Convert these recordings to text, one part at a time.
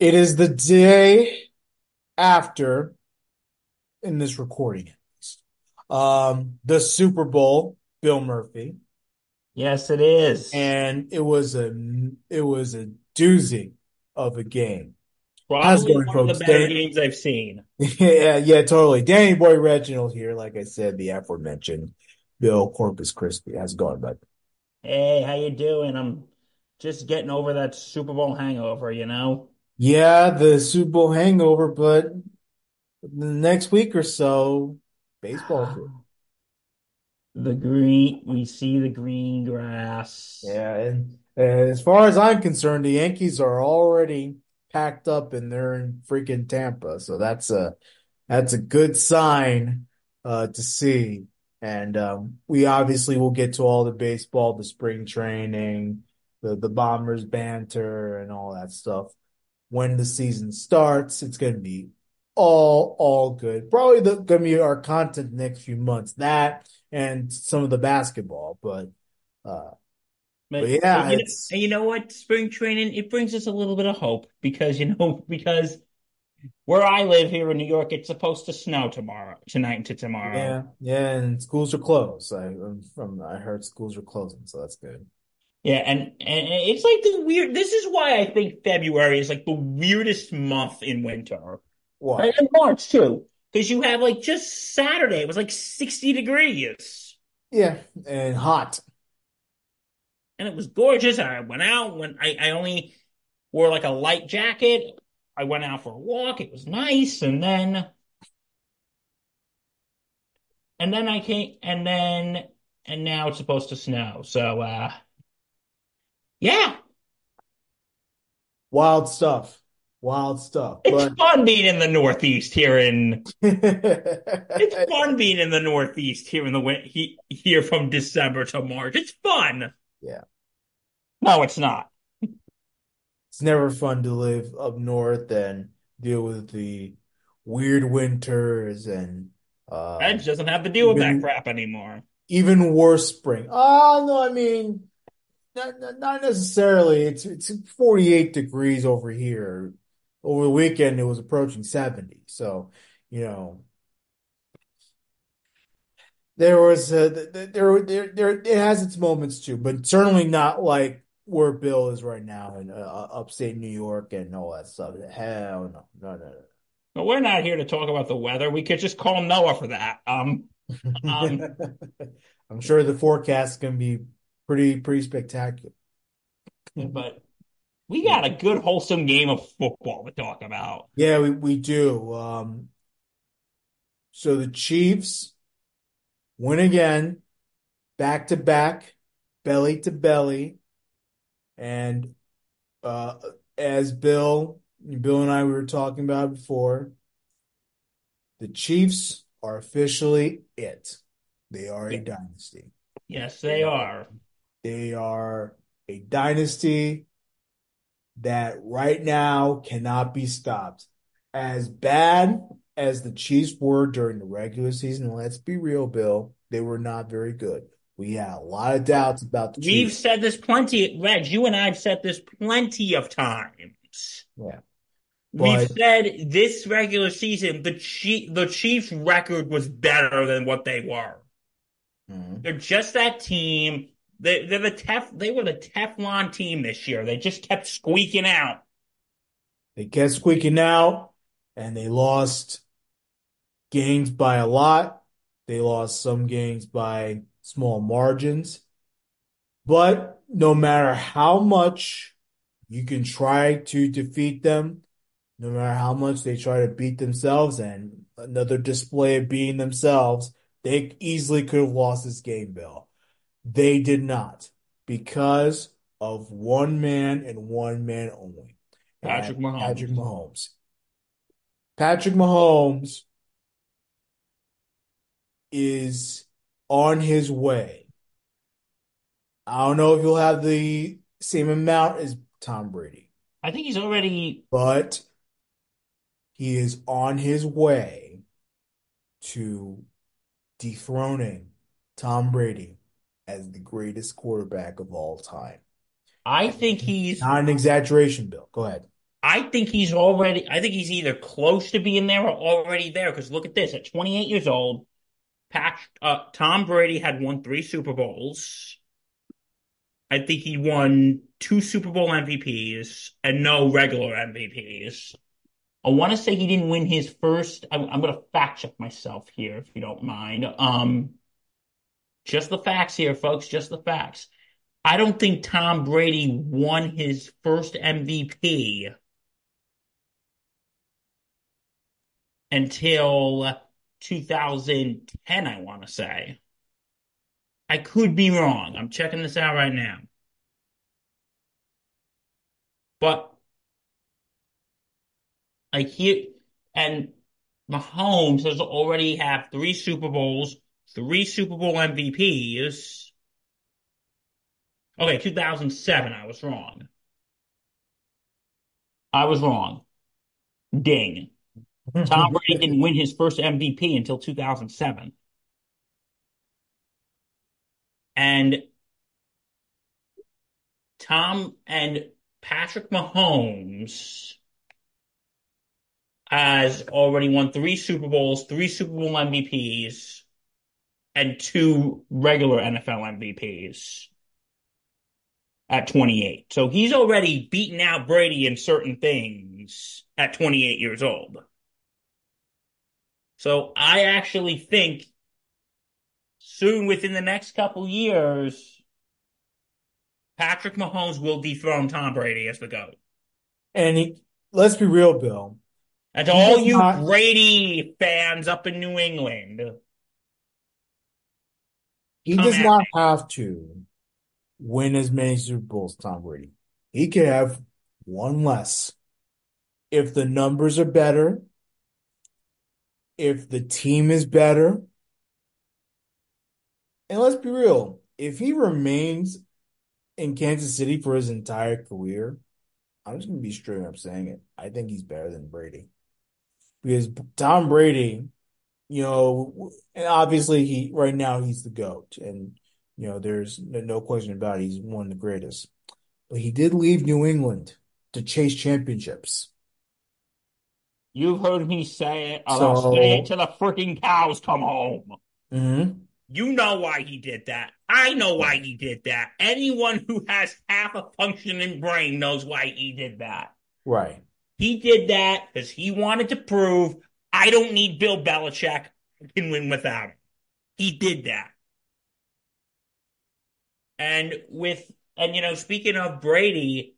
It is the day after, in this recording um, the Super Bowl, Bill Murphy, Yes, it is. and it was a it was a doozy of a game. How's it Probably going, one of the better Dan games I've seen. yeah, yeah, totally. Danny Boy Reginald here, like I said, the aforementioned Bill Corpus Christi. How's it going, bud? Hey, how you doing? I'm just getting over that Super Bowl hangover, you know? Yeah, the Super Bowl hangover, but the next week or so, baseball. The green, we see the green grass. Yeah, and uh, as far as I'm concerned, the Yankees are already packed up and they're in freaking Tampa. So that's a that's a good sign uh, to see. And um, we obviously will get to all the baseball, the spring training, the the Bombers banter, and all that stuff when the season starts. It's going to be all all good. Probably the going to be our content next few months. That and some of the basketball, but. Uh, but But yeah, you know, and you know what? Spring training, it brings us a little bit of hope because, you know, because where I live here in New York, it's supposed to snow tomorrow, tonight into tomorrow. yeah, yeah, and schools are closed. I from I heard schools are closing, so that's good. Yeah, and, and it's like the weird, this is why I think February is like the weirdest month in winter. Why? And March too, because you have like just Saturday, it was like 60 degrees Yeah, and hot. and it was gorgeous. And I went out when I, I only wore like a light jacket. I went out for a walk. It was nice. And then, and then I came, and then, and now it's supposed to snow. So, uh, yeah, Wild stuff. Wild stuff. it's But fun being in the Northeast here in, it's fun being in the Northeast here in the win he, here from December to March. It's fun. yeah, No, it's not. it's never fun to live up north and deal with the weird winters and Edge um doesn't have to deal with that crap anymore. even worse spring. Oh no, I mean. Not, not necessarily. It's it's 48 degrees over here. Over the weekend, it was approaching 70. So, you know, there was uh th- there there there it has its moments too, but certainly not like where Bill is right now in uh, upstate New York and all that stuff. Hell no, no, no, no. But we're not here to talk about the weather. We could just call NOAA for that. Um, um. I'm sure the forecast to be pretty pretty spectacular. but we got a good wholesome game of football to talk about. Yeah, we we do. Um, so the Chiefs. win again, back to back, belly to belly, and uh, as Bill, Bill and I we were talking about before, the Chiefs are officially it. They are a Yeah, dynasty. yes, They are. They are a dynasty that right now cannot be stopped. As bad as the Chiefs were during the regular season, let's be real, Bill, they were not very good. We had a lot of doubts about the We've Chiefs. said this plenty, Reg. You and I have said this plenty of times. Yeah. We've said this regular season, the Chief, the Chiefs' record was better than what they were. mhm, They're just that team. They, they're the Tef, they were the Teflon team this year. They just kept squeaking out. they kept squeaking out and they lost games by a lot. They lost some games by small margins. But no matter how much you can try to defeat them, no matter how much they try to beat themselves, and another display of being themselves, they easily could have lost this game, Bill. They did not because of one man and one man only, Patrick that's Patrick Mahomes. Mahomes. Patrick Mahomes is on his way. I don't know if he'll have the same amount as Tom Brady, I think he's already, but he is on his way to dethroning Tom Brady as the greatest quarterback of all time. I think he's, Not an exaggeration, Bill. Go ahead. I think he's already, I think he's either close to being there or already there. Because look at this at 28 years old, Pat, uh, Tom Brady had won three Super Bowls. I think he won two Super Bowl MVPs and no regular MVPs. I want to say he didn't win his first. I'm, I'm going to fact check myself here, if you don't mind. Um, just the facts here, folks. Just the facts. I don't think Tom Brady won his first MVP until 2010, I want to say. I could be wrong. I'm checking this out right now. But I hear, and Mahomes has already have three Super Bowls, three Super Bowl MVPs. Okay, 2007, I was wrong. I was wrong. Ding. Tom Brady didn't win his first MVP until 2007. And Tom and Patrick Mahomes has already won three Super Bowls, three Super Bowl MVPs, and two regular NFL MVPs at 28. So he's already beaten out Brady in certain things at 28 years old. So I actually think soon within the next couple years, Patrick Mahomes will dethrone Tom Brady as the GOAT. And he, let's be real, Bill. And to all you not, Brady fans up in New England, he does not me. have to win as many Super Bowls, Tom Brady. He could have one less. If the numbers are better, if the team is better, and let's be real, if he remains in Kansas City for his entire career, I'm just going to be straight up saying it. I think he's better than Brady. Because Tom Brady, you know, and obviously he right now he's the GOAT. And, you know, there's no question about it. He's one of the greatest. But he did leave New England to chase championships. You've heard me say it, I'll say it till the freaking cows come home. Mm-hmm. You know why he did that. I know why he did that. Anyone who has half a functioning brain knows why he did that. Right. He did that because he wanted to prove I don't need Bill Belichick. I can win without him. He did that. And with, and you know, speaking of Brady,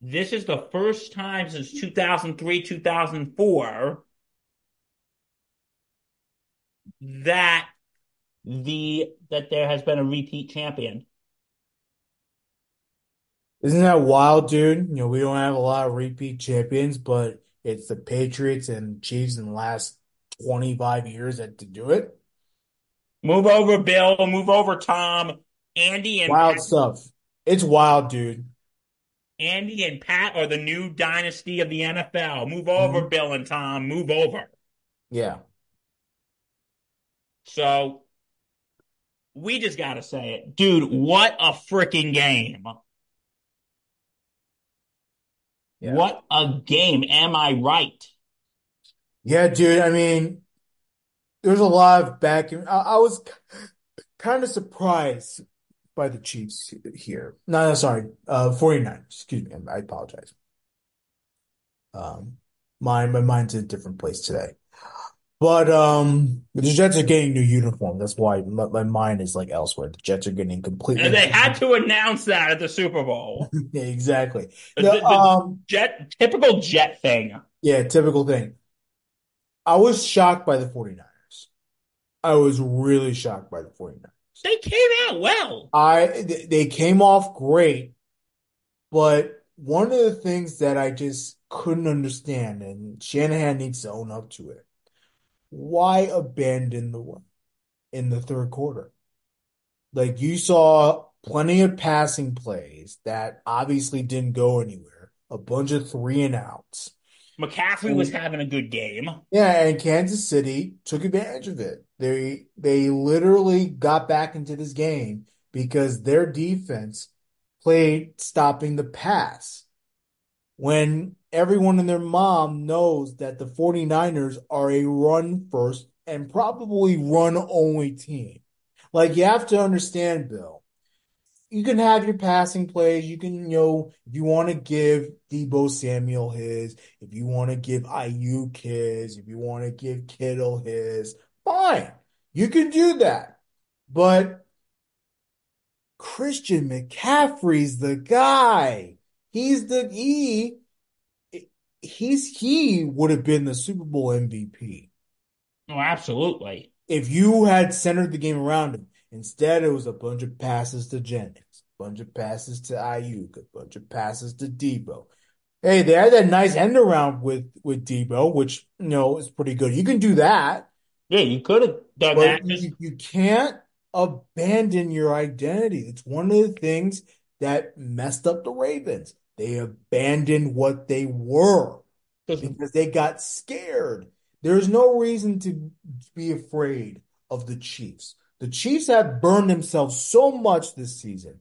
this is the first time since 2003, 2004 that the that there has been a repeat champion. Isn't that wild, dude? You know, we don't have a lot of repeat champions, but it's the Patriots and Chiefs in the last 25 years that to do it. Move over, Bill. Move over, Tom. Andy and wild Pat. stuff. It's wild, dude. Andy and Pat are the new dynasty of the NFL. Move over, mm-hmm. Bill and Tom. Move over. Yeah. So we just got to say it. Dude, what a freaking game. Yeah. What a game. Am I right? Yeah, dude. I mean, there's a lot of back. I, I was kind of surprised by the Chiefs here. No, no sorry. Uh, 49ers. Excuse me. I apologize. Um, my, my mind's in a different place today. But um, the Jets are getting new uniform. That's why my, my mind is like elsewhere. The Jets are getting completely. And they had to announce that at the Super Bowl. yeah, exactly. The, the, the um, Jet typical Jet thing. Yeah, typical thing. I was shocked by the 49ers. I was really shocked by the 49ers. They came out well. I they came off great, but one of the things that I just couldn't understand, and Shanahan needs to own up to it why abandon the one in the third quarter? Like you saw plenty of passing plays that obviously didn't go anywhere, a bunch of three and outs. McCaffrey was having a good game. Yeah, and Kansas City took advantage of it. They they literally got back into this game because their defense played stopping the pass. When everyone and their mom knows that the 49ers are a run first and probably run only team. Like you have to understand, Bill. You can have your passing plays. You can, you know, if you want to give Deebo Samuel his, if you want to give Aiyuk his, if you want to give Kittle his, fine. You can do that. But Christian McCaffrey's the guy. He's the he he's he would have been the Super Bowl MVP Oh, absolutely. if you had centered the game around him. Instead, it was a bunch of passes to Jennings, a bunch of passes to Aiyuk, a bunch of passes to Deebo. Hey, they had that nice end around with with Deebo, which you know is pretty good. You can do that, Yeah, you could have done but that. You, you can't abandon your identity. It's one of the things that messed up the Ravens. They abandoned what they were because they got scared. There's no reason to be afraid of the Chiefs. The Chiefs have burned themselves so much this season.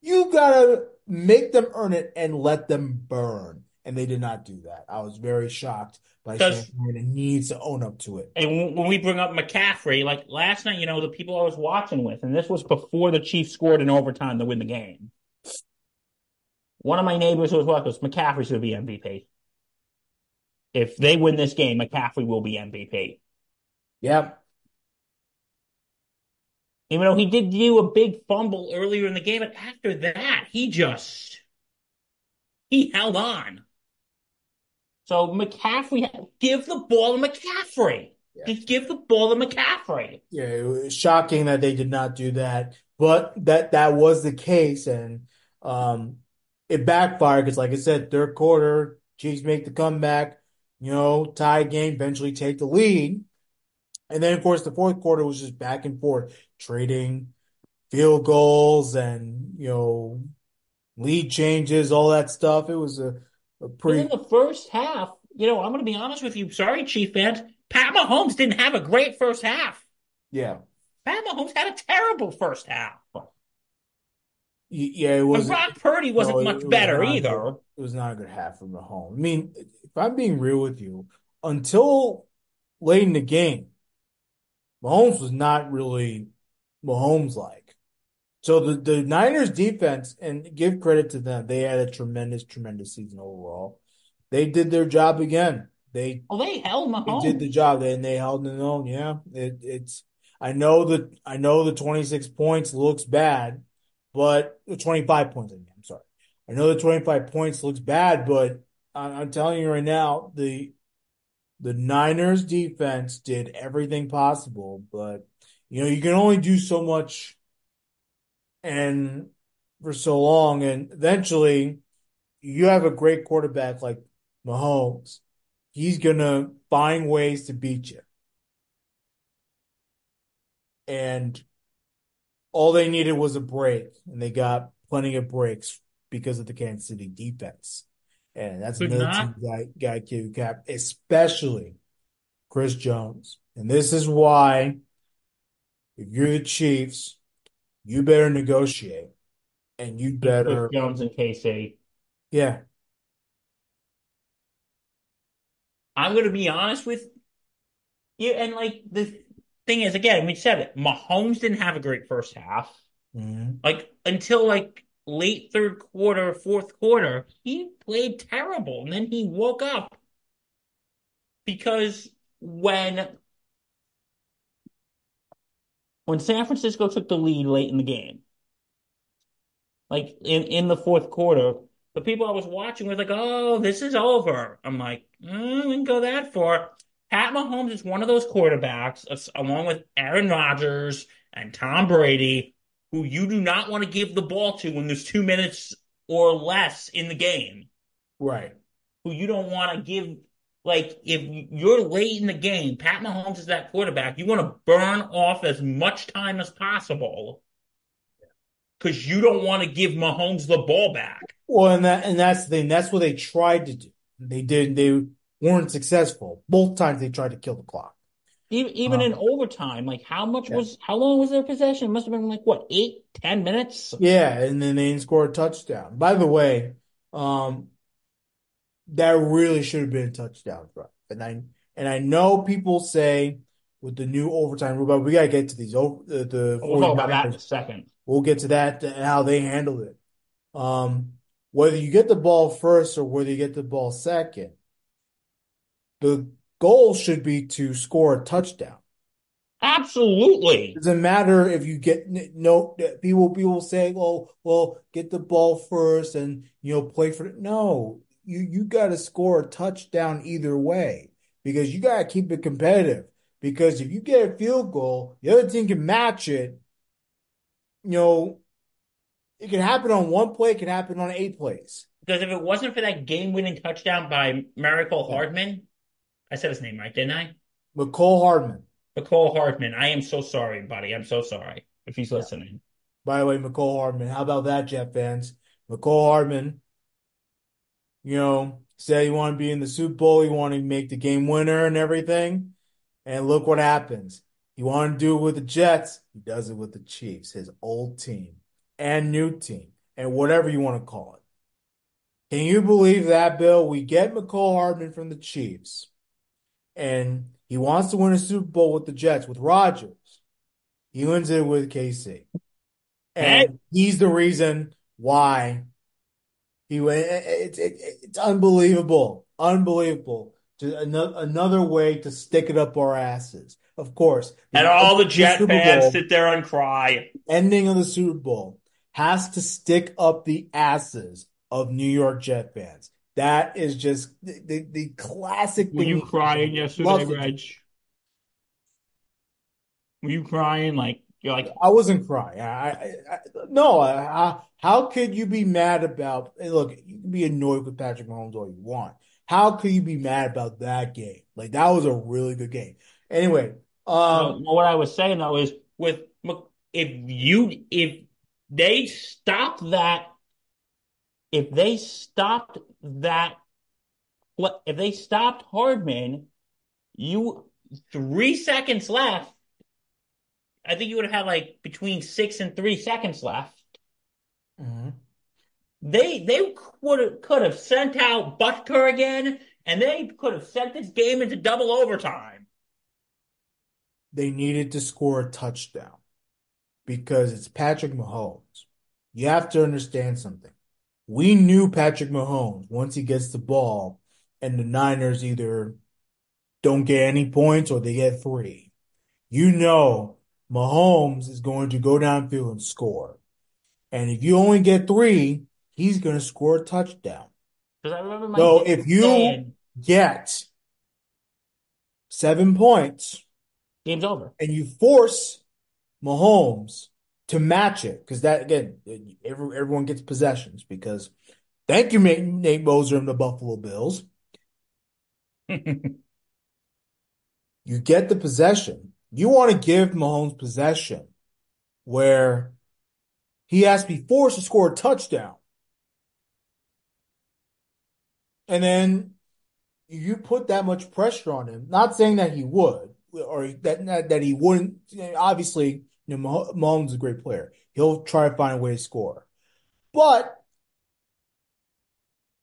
You gotta make them earn it and let them burn. And they did not do that. I was very shocked by Shanahan and needs to own up to it. And when we bring up McCaffrey, like last night, you know, the people I was watching with, and this was before the Chiefs scored in overtime to win the game. One of my neighbors who was watching was McCaffrey's going to be MVP. If they win this game, McCaffrey will be MVP. Yep. Even though he did do a big fumble earlier in the game, but after that, he just he held on. So McCaffrey, give the ball to McCaffrey. Yeah. Just give the ball to McCaffrey. Yeah, it was shocking that they did not do that, but that that was the case, and um, it backfired because, like I said, third quarter, Chiefs make the comeback, you know, tie game, eventually take the lead, and then of course the fourth quarter was just back and forth, trading field goals and you know lead changes, all that stuff. It was a, a But pretty in the first half, you know, I'm going to be honest with you. Sorry, Chief fans. Pat Mahomes didn't have a great first half. yeah, Pat Mahomes had a terrible first half. Yeah. It was Brock Purdy wasn't no, much was better either. good- it was not a good half from Mahomes. I mean, if I'm being real with you, until late in the game, Mahomes was not really Mahomes like. So the, the Niners defense, and give credit to them, they had a tremendous, tremendous season overall. They did their job again. They Well, they held they did the job and they held it on. Yeah, it, it's. I know that I know the 26 points looks bad, but the 25 points. I mean, I'm sorry. I know the 25 points looks bad, but I'm telling you right now, the the Niners defense did everything possible. But you know, you can only do so much, and for so long, and eventually, you have a great quarterback like Mahomes. He's gonna find ways to beat you. And all they needed was a break, and they got plenty of breaks because of the Kansas City defense. And that's Could another not. team guy guy to cap, especially Chris Jones. And this is why, if you're the Chiefs, you better negotiate, and you Keep Chris better, Jones and KC. yeah, I'm going to be honest with you. And like the thing is, again, we said it. Mahomes didn't have a great first half. Mhm. Like until like late third quarter, fourth quarter, he played terrible. And then he woke up because when when San Francisco took the lead late in the game, like in, in the fourth quarter, the people I was watching were like, oh, this is over. I'm like, mm, we didn't go that far. Pat Mahomes is one of those quarterbacks, along with Aaron Rodgers and Tom Brady, who you do not want to give the ball to when there's two minutes or less in the game. right. Who you don't want to give, like, if you're late in the game, Pat Mahomes is that quarterback. You want to burn off as much time as possible because you don't want to give Mahomes the ball back. Well, and that and that's the thing. That's what they tried to do. They did. They weren't successful. Both times they tried to kill the clock. Even, even in Um, overtime, like how much yeah. was, how long was their possession? It must have been like what, eight, ten minutes? Yeah, and then they didn't score a touchdown. By the way, um, that really should have been a touchdown drive. And I and I know people say with the new overtime rule, but we gotta get to these over the, the We'll talk about that in a second. We'll get to that and how they handled it. Um, whether you get the ball first or whether you get the ball second, the goal should be to score a touchdown. Absolutely. It Doesn't matter if you get no people people say, well, well, get the ball first and you know play for it. No, you you got to score a touchdown either way because you got to keep it competitive. Because if you get a field goal, the other team can match it. You know, it can happen on one play, it can happen on eight plays. Because if it wasn't for that game-winning touchdown by Miracle. Hardman, I said his name right, didn't I? Mecole Hardman. McCall Hardman. I am so sorry, buddy. I'm so sorry if he's listening. By the way, Mecole Hardman. How about that, Jet fans? Mecole Hardman, you know, said he wanted to be in the Super Bowl, he wanted to make the game winner and everything. And look what happens. He wanted to do it with the Jets. He does it with the Chiefs, his old team and new team, and whatever you want to call it. Can you believe that, Bill? We get Mecole Hardman from the Chiefs, and he wants to win a Super Bowl with the Jets with Rodgers. He wins it with KC. And he's the reason why he went. It's it, it's unbelievable, unbelievable. To another another way to stick it up our asses. Of course, And all the Jet Super fans Bowl, sit there and cry. ending of the Super Bowl has to stick up the asses of New York Jet fans. That is just the the, the classic Were you crying yesterday, Love. Reg? Were you crying? Like you're like, I wasn't crying. I, I, I no. I, how could you be mad about? Look, you can be annoyed with Patrick Mahomes all you want. How could you be mad about that game? Like that was a really good game. Anyway, um, what I was saying though is with if you if they stopped that if they stopped that what if they stopped Hardman, you three seconds left. I think you would have had like between six and three seconds left. mhm. They they would have could have sent out Butker again, and they could have sent this game into double overtime. they needed to score a touchdown because it's Patrick Mahomes. You have to understand something. We knew Patrick Mahomes once he gets the ball, and the Niners either don't get any points or they get three. You know Mahomes is going to go downfield and score. And if you only get three, he's going to score a touchdown. Because I remember my So if you saying, get seven points game's over. and you force Mahomes to match it, because that again, every, everyone gets possessions. Because thank you, Nate, Nate Moser and the Buffalo Bills. You get the possession. You want to give Mahomes possession where he has to be forced to score a touchdown. And then you put that much pressure on him. Not saying that he would or that that he wouldn't. Obviously, you know, Mahomes is a great player. He'll try to find a way to score. But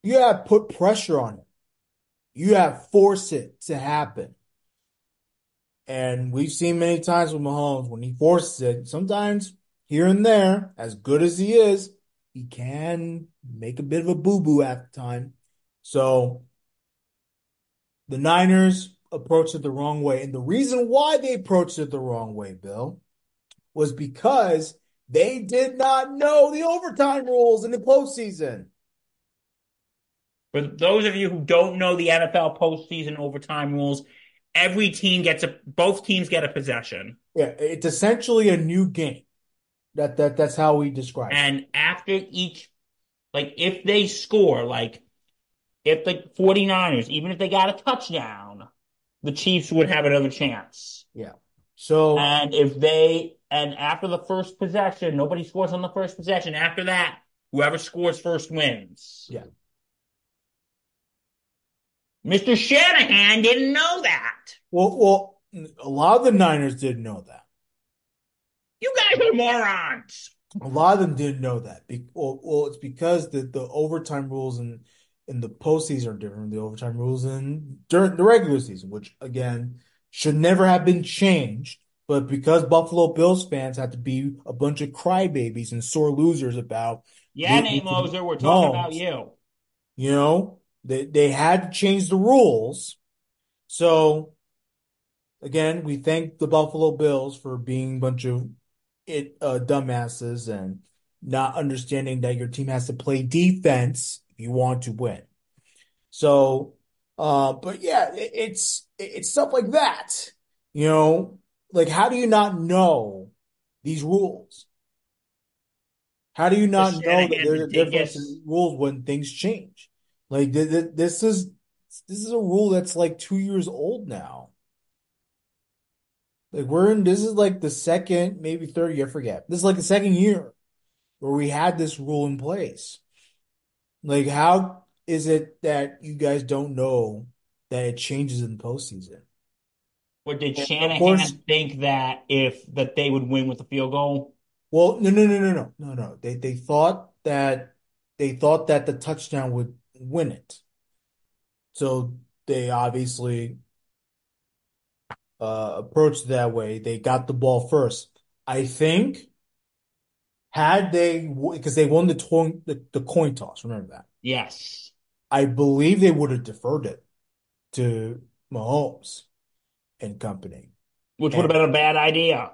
you have to put pressure on him. You have to force it to happen. And we've seen many times with Mahomes when he forces it, sometimes here and there, as good as he is, he can make a bit of a boo-boo at the time. So the Niners approached it the wrong way. And the reason why they approached it the wrong way, Bill, was because they did not know the overtime rules in the postseason. For those of you who don't know the NFL postseason overtime rules, every team gets a both teams get a possession. Yeah, it's essentially a new game. That that that's how we describe it. And after each, like if they score, like if the 49ers, even if they got a touchdown, the Chiefs would have another chance. Yeah. So And if they, and after the first possession, nobody scores on the first possession. After that, whoever scores first wins. Yeah. Mr. Shanahan didn't know that. well, well, a lot of the Niners didn't know that. You guys are morons. A lot of them didn't know that. Be, well, well, it's because the, the overtime rules in in the postseason are different from the overtime rules in during the regular season, which again should never have been changed. But because Buffalo Bills fans had to be a bunch of crybabies and sore losers about Yeah, Nate Moser, we're talking about you. you know, they they had to change the rules. So again, we thank the Buffalo Bills for being a bunch of it uh, dumbasses and not understanding that your team has to play defense if you want to win. So, uh, but yeah, it, it's it's stuff like that. You know, like how do you not know these rules? How do you not know that there's the a difference in rules when things change? Like th th this is this is a rule that's like two years old now. Like we're in this is like the second, maybe third year, I forget. This is like the second year where we had this rule in place. Like how is it that you guys don't know that it changes in the postseason? Or did And of course, Shanahan think that if that they would win with a field goal? well, no, no, no, no, no, no, no. They they thought that they thought that the touchdown would win it. So they obviously uh approached that way. They got the ball first. I think had they because they won the, to the the coin toss, remember that. Yes. I believe they would have deferred it to Mahomes and company. Which would have been a bad idea.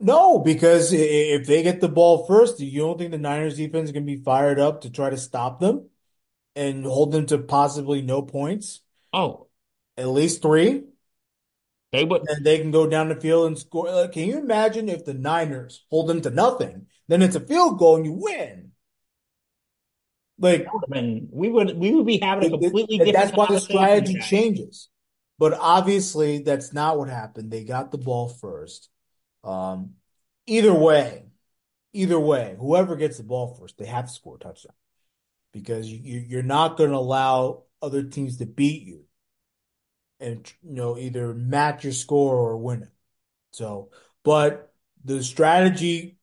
no, because if they get the ball first, you don't think the Niners defense is going to be fired up to try to stop them and hold them to possibly no points, Oh, at least three, they would and they can go down the field and score. Like, can you imagine if the Niners hold them to nothing? Then it's a field goal and you win. Like would been we would we would be having a completely it- different that's why the strategy changes. But obviously, that's not what happened. They got the ball first. Um, either way, either way, whoever gets the ball first, they have to score a touchdown because you, you're not going to allow other teams to beat you and you know either match your score or win it. So, but the strategy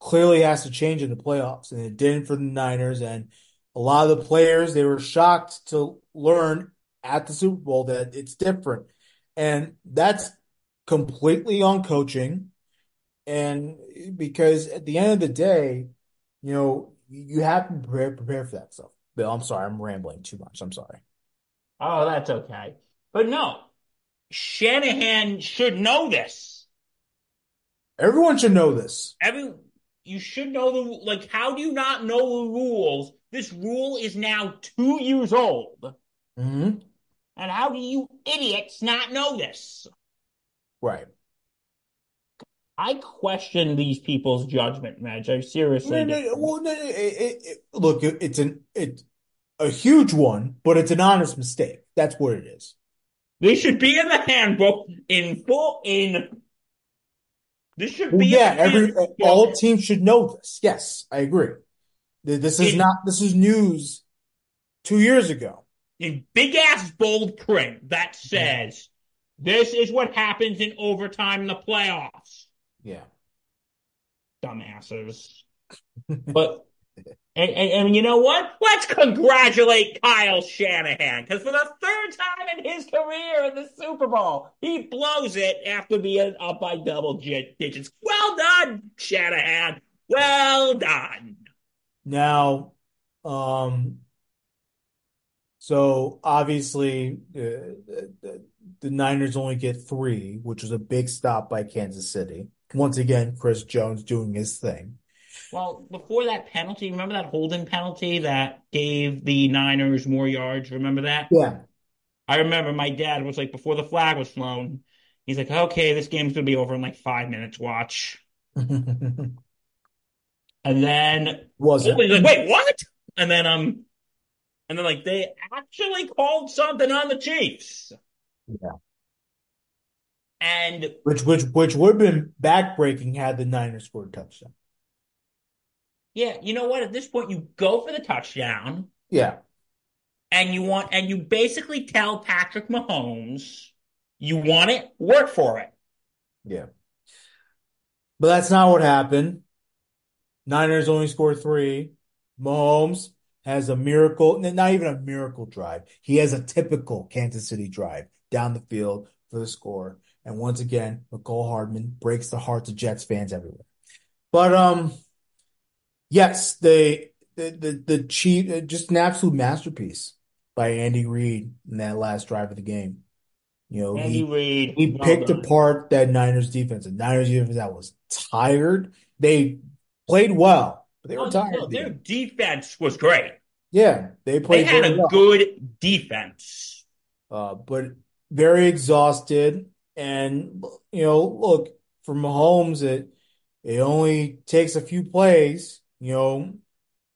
clearly has to change in the playoffs, and it didn't for the Niners. And a lot of the players, they were shocked to learn at the Super Bowl that it's different. And that's completely on coaching. And because at the end of the day, you know, you have to prepare, prepare for that stuff. Bill, I'm sorry, I'm rambling too much. I'm sorry. Oh, that's okay. But no, Shanahan should know this. Everyone should know this. Every you should know the like. How do you not know the rules? This rule is now two years old, hmm and how do you idiots not know this? Right. I question these people's judgment, Madge. I seriously No, no, well, no, it, it, it- look, it, it's an it's a huge one, but it's an honest mistake. That's what it is. This should be in the handbook in full. In this should Well, be yeah, in every handbook all teams should know this. Yes, I agree. This is not this is news two years ago. In big ass bold print that says this is what happens in overtime in the playoffs. Yeah. Dumbasses. But and, and, and you know what? Let's congratulate Kyle Shanahan because for the third time in his career in the Super Bowl, he blows it after being up by double digits. Well done, Shanahan. Well done. Now, um, so obviously uh, the, the Niners only get three, which was a big stop by Kansas City. Once again, Chris Jones doing his thing. Well, before that penalty, remember that holding penalty that gave the Niners more yards? Remember that? Yeah. I remember my dad was like, before the flag was flown, he's like, okay, this game's gonna be over in like five minutes. Watch. And then Was it? Like, wait, what? And then um, and then like they actually called something on the Chiefs, Yeah. and Which which which would have been backbreaking had the Niners scored a touchdown. yeah, you know what? At this point, you go for the touchdown, Yeah. and you want, and you basically tell Patrick Mahomes, you want it, work for it. Yeah. But that's not what happened. Niners only scored three. Mahomes has a miracle, not even a miracle drive. He has a typical Kansas City drive down the field for the score. And once again, Mecole Hardman breaks the hearts of Jets fans everywhere. But um, yes, they the the the Chief just an absolute masterpiece by Andy Reid in that last drive of the game. You know, Andy he Reid, he picked apart that Niners defense. The Niners defense that was tired. They played well, but they were tired. no, their defense was great. Yeah, they played. They had a well. good defense. uh, but very exhausted. And you know, look for Mahomes, it it only takes a few plays. You know,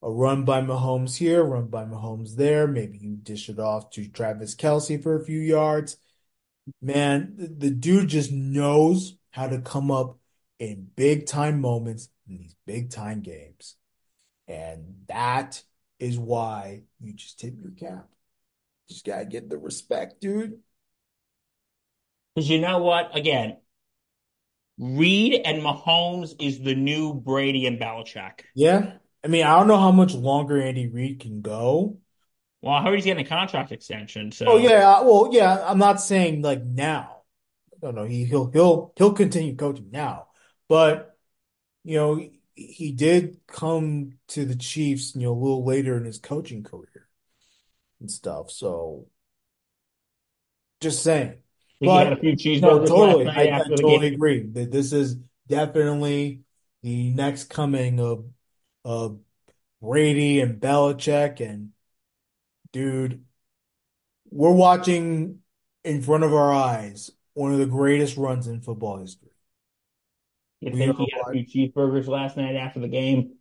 a run by Mahomes here, run by Mahomes there. Maybe you dish it off to Travis Kelce for a few yards. Man, the, the dude just knows how to come up in big time moments in these big time games, and that is why you just tip your cap. Just gotta get the respect, dude. Because you know what? Again, Reid and Mahomes is the new Brady and Belichick. Yeah. I mean, I don't know how much longer Andy Reid can go. Well, I heard he's getting a contract extension, so Oh yeah, uh, well, yeah, I'm not saying like now. No, no, he he'll he'll he'll continue coaching now. But you know, he, did come to the Chiefs, you know, a little later in his coaching career and stuff. So just saying. he had a But few no, cheeseburgers last totally. I, I totally game. agree that this is definitely the next coming of of Brady and Belichick and dude, we're watching in front of our eyes one of the greatest runs in football history. You think he had a few cheeseburgers last night after the game?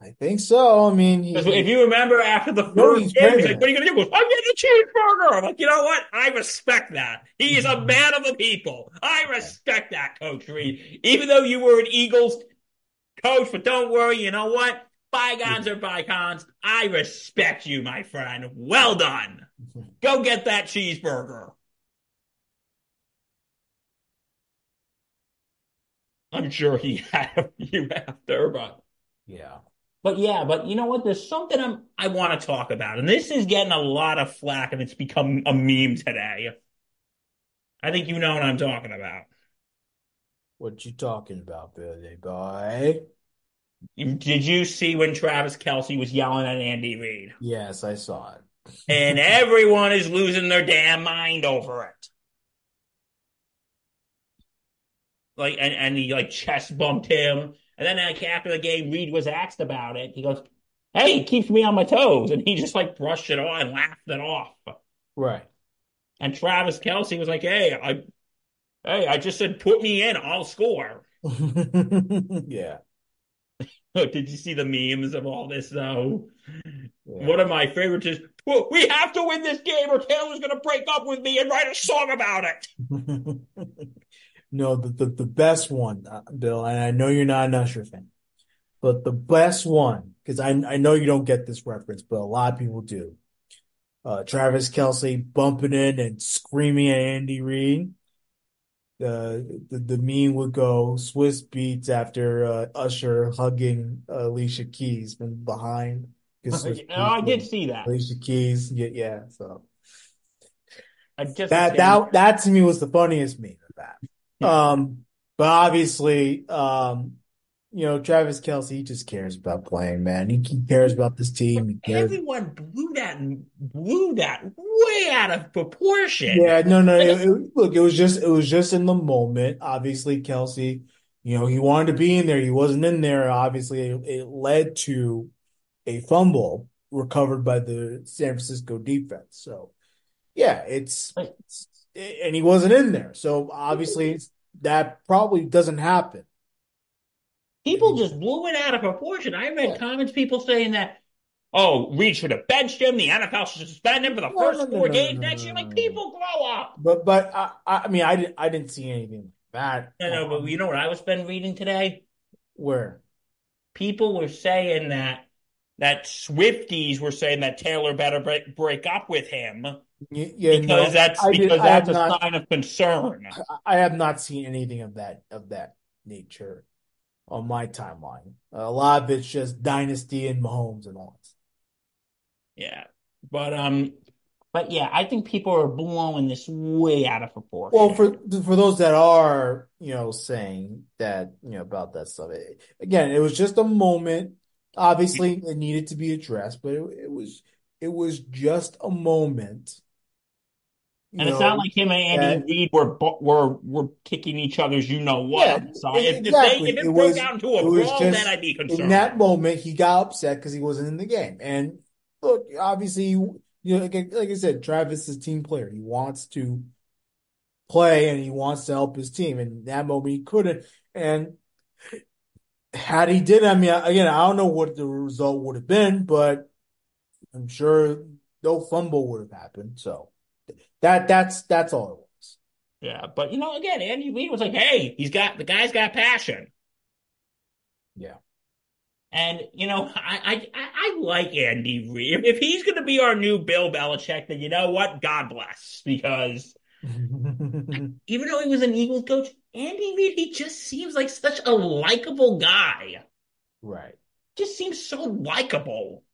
I think so. I mean, he, if you remember after the first game, he's like, "What are you gonna do?" Goes, "I'm getting a cheeseburger." I'm like, you know what? I respect that. He is a mm-hmm. man of the people. I respect that, Coach Reid. Even though you were an Eagles coach, but don't worry. You know what? Bygones are bygones. I respect you, my friend. Well done. Mm-hmm. Go get that cheeseburger. I'm sure he had a few after, but yeah. but yeah, but you know what? There's something I'm, I want to talk about, and this is getting a lot of flack, and it's become a meme today. I think you know what I'm talking about. What you talking about, Billy boy? Did you see when Travis Kelce was yelling at Andy Reid? Yes, I saw it. And everyone is losing their damn mind over it. Like, and, and he like chest bumped him. And then like after the game, Reid was asked about it. He goes, Hey, it keeps me on my toes. And he just like brushed it off and laughed it off. Right. And Travis Kelce was like, Hey, I hey, I just said put me in, I'll score. Yeah. Did you see the memes of all this though? Yeah. One of my favorites is "Well, we have to win this game or Taylor's gonna break up with me and write a song about it. No, the, the the best one, uh, Bill, and I know you're not an Usher fan, but the best one, because I I know you don't get this reference, but a lot of people do. Uh, Travis Kelce bumping in and screaming at Andy Reid. The, the the meme would go Swizz Beatz after uh, Usher hugging uh, Alicia Keys from behind. Oh, I did see that. Alicia Keys, yeah, yeah. So I just that that that to me was the funniest meme of that. Um, but obviously, um, you know, Travis Kelce, he just cares about playing, man. He, he cares about this team. Everyone blew that and blew that way out of proportion. Yeah, no, no. It, it- look, it was just it was just in the moment. Obviously, Kelce, you know, he wanted to be in there. He wasn't in there. Obviously, it, it led to a fumble recovered by the San Francisco defense. So, yeah, it's, it's and he wasn't in there. So obviously, that probably doesn't happen. People just blew it out of proportion. I read Yeah. comments, people saying that, oh, Reid should have benched him. The NFL should suspend him for the No, first no, no, four no, games no, next year. Like, people grow up. But but I I mean I didn't I didn't see anything like that. I know, but Um, you know what I was been reading today? where People were saying that that Swifties were saying that Taylor better break, break up with him yeah because no that's I because have that's a not sign of concern. I have not seen anything of that of that nature on my timeline. A lot of it's just Dynasty and Mahomes and all that. Yeah. But um but yeah, I think people are blowing this way out of proportion. Well, for for those that are, you know, saying that, you know, about that stuff, it, again, it was just a moment. Obviously, it needed to be addressed, but it, it was it was just a moment, And it's not like him and Andy that Reid were were were kicking each other's you know what yeah, on the side. e- If if they exactly. if It it broke was into it a brawl, then I'd be concerned. in that moment he got upset because he wasn't in the game. And look, obviously, you know, like, I- like I said, Travis is a team player. He wants to play and he wants to help his team. And that moment he couldn't. And had he did, I mean, again, I don't know what the result would have been, but I'm sure no fumble would have happened. So that that's that's all it was. Yeah, but you know, again, Andy Reid was like, "Hey, he's got the guy's got passion." Yeah. And you know, I I I like Andy Reid. If he's going to be our new Bill Belichick, then you know what? God bless. Because even though he was an Eagles coach, Andy Reid, he just seems like such a likable guy. Right. Just seems so likable.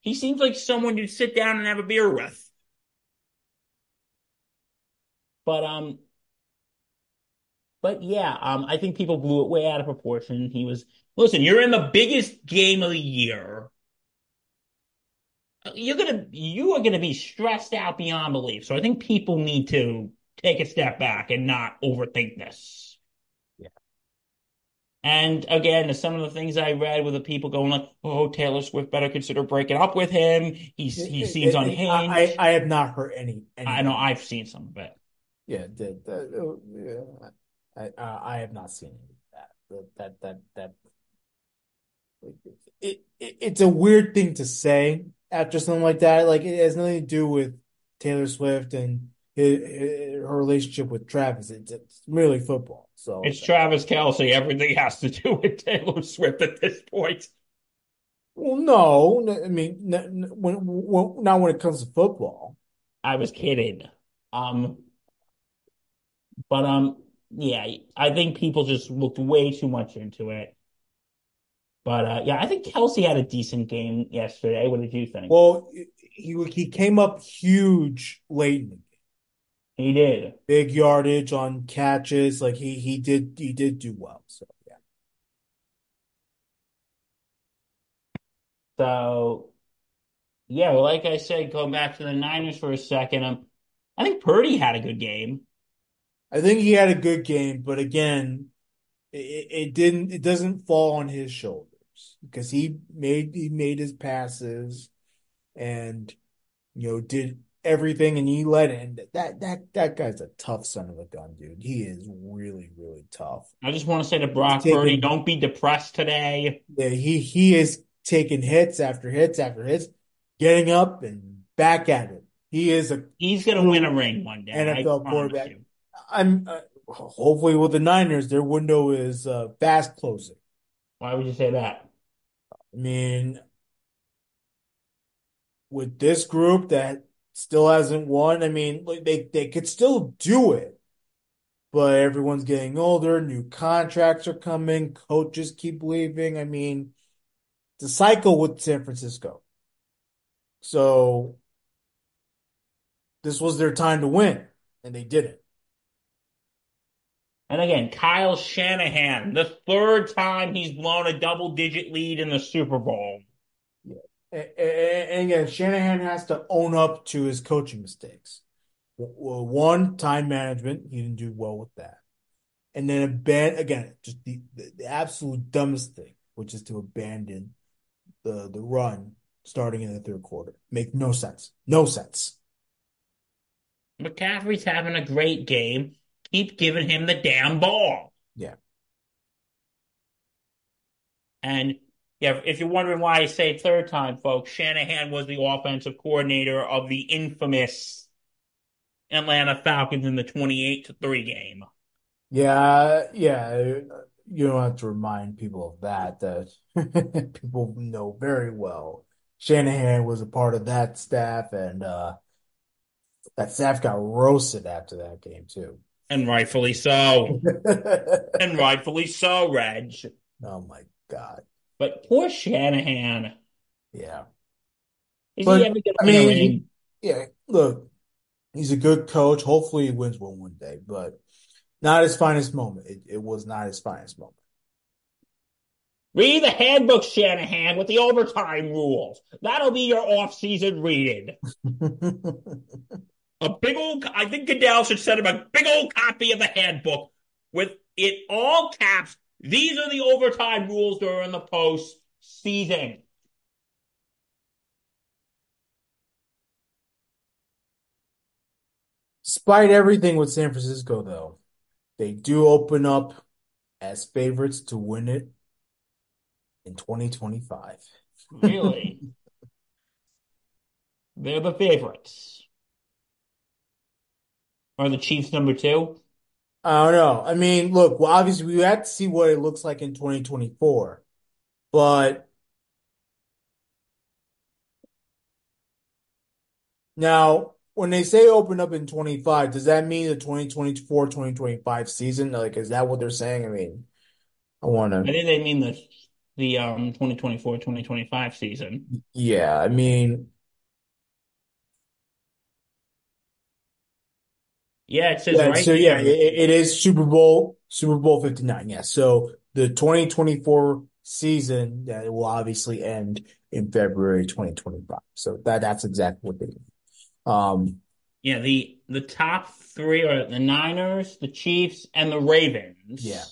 He seems like someone you'd sit down and have a beer with. But um, but yeah, um, I think people blew it way out of proportion. He was listen. You're in the biggest game of the year. You're gonna you are gonna be stressed out beyond belief. So I think people need to take a step back and not overthink this. Yeah. And again, some of the things I read with the people going like, "Oh, Taylor Swift better consider breaking up with him. He's he seems it- I, unhinged." I I have not heard any I know. I've seen some of it. Yeah, that, uh, yeah, I, I I have not seen any of that. That that that that it, it it's a weird thing to say after something like that. Like it has nothing to do with Taylor Swift and his, her relationship with Travis. It's, it's merely football. So It's Travis Kelce. Everything has to do with Taylor Swift at this point. well, no, I mean, when, when not when it comes to football. I was kidding. Um, but um, yeah, I think people just looked way too much into it. But uh, yeah, I think Kelce had a decent game yesterday. What did you think? Well, he he came up huge late in the game. He did. Big yardage on catches. Like he he did he did do well. So yeah. So yeah, well, like I said, going back to the Niners for a second, um, I think Purdy had a good game. I think he had a good game, but again, it, it didn't it doesn't fall on his shoulders because he made he made his passes and you know did everything and he led it. And that that that guy's a tough son of a gun, dude. He is really really tough. I just want to say to Brock Purdy, taking don't be depressed today. yeah, he he is taking hits after hits after hits, getting up and back at it. He is a He's gonna win a ring one day. I NFL quarterback. you. I'm uh, hopefully with the Niners, their window is uh, fast closing. Why would you say that? I mean, with this group that still hasn't won, I mean, like they they could still do it, but everyone's getting older, new contracts are coming, coaches keep leaving. I mean, the cycle with San Francisco. So this was their time to win, and they didn't. And again, Kyle Shanahan, the third time he's blown a double digit lead in the Super Bowl. Yeah. And again, Shanahan has to own up to his coaching mistakes. One, time management, he didn't do well with that. And then abandon again, just the, the, the absolute dumbest thing, which is to abandon the the run starting in the third quarter. Make no sense. No sense. McCaffrey's having a great game. Keep giving him the damn ball. Yeah. And yeah, if you're wondering why I say third time, folks, Shanahan was the offensive coordinator of the infamous Atlanta Falcons in the 28 to 3 game. Yeah, yeah. You don't have to remind people of that. That people know very well. Shanahan was a part of that staff, and uh, that staff got roasted after that game too. And rightfully so. And rightfully so, Reg. Oh my God. But poor Shanahan. Yeah. Is he But ever going to I win mean, he, yeah, look, he's a good coach. Hopefully, he wins one one day, but not his finest moment. It, it was not his finest moment. Read the handbook, Shanahan, with the overtime rules. That'll be your off-season reading. A big old, I think Goodell should send him a big old copy of the handbook with it all caps. These are the overtime rules during the postseason. Despite everything with San Francisco, though, they do open up as favorites to win it in 2025. Really? They're the favorites. Are the Chiefs number two? I don't know. I mean, look, well, obviously we have to see what it looks like in 2024, but now when they say open up in 25, does that mean the 2024, 2025 season? Like, is that what they're saying? I mean, I want to. I think they mean the the um 2024-2025 season. yeah, I mean, Yeah, it says yeah, right so yeah, it, it is Super Bowl, Super Bowl 59. Yeah. So the 2024 season that will obviously end in February 2025. So that that's exactly what they mean. Um, Yeah, the the top three are the Niners, the Chiefs, and the Ravens. yeah.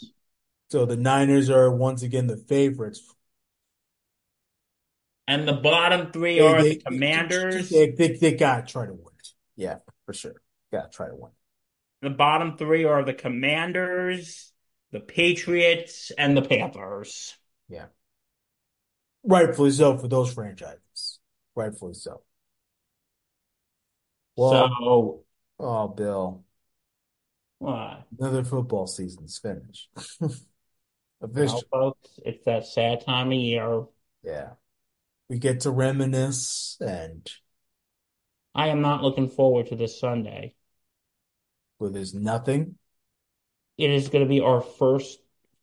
So the Niners are once again the favorites. And the bottom three They are the Commanders. they they, they gotta try to win it. Yeah, for sure. Gotta try to win. The bottom three are the Commanders, the Patriots, and the Panthers. Yeah. Rightfully so for those franchises. Rightfully so. Well, So, oh Bill, uh, another football season's finished. well, folks, it's that sad time of year. Yeah. We get to reminisce and I am not looking forward to this Sunday. Where there's nothing. It is going to be our first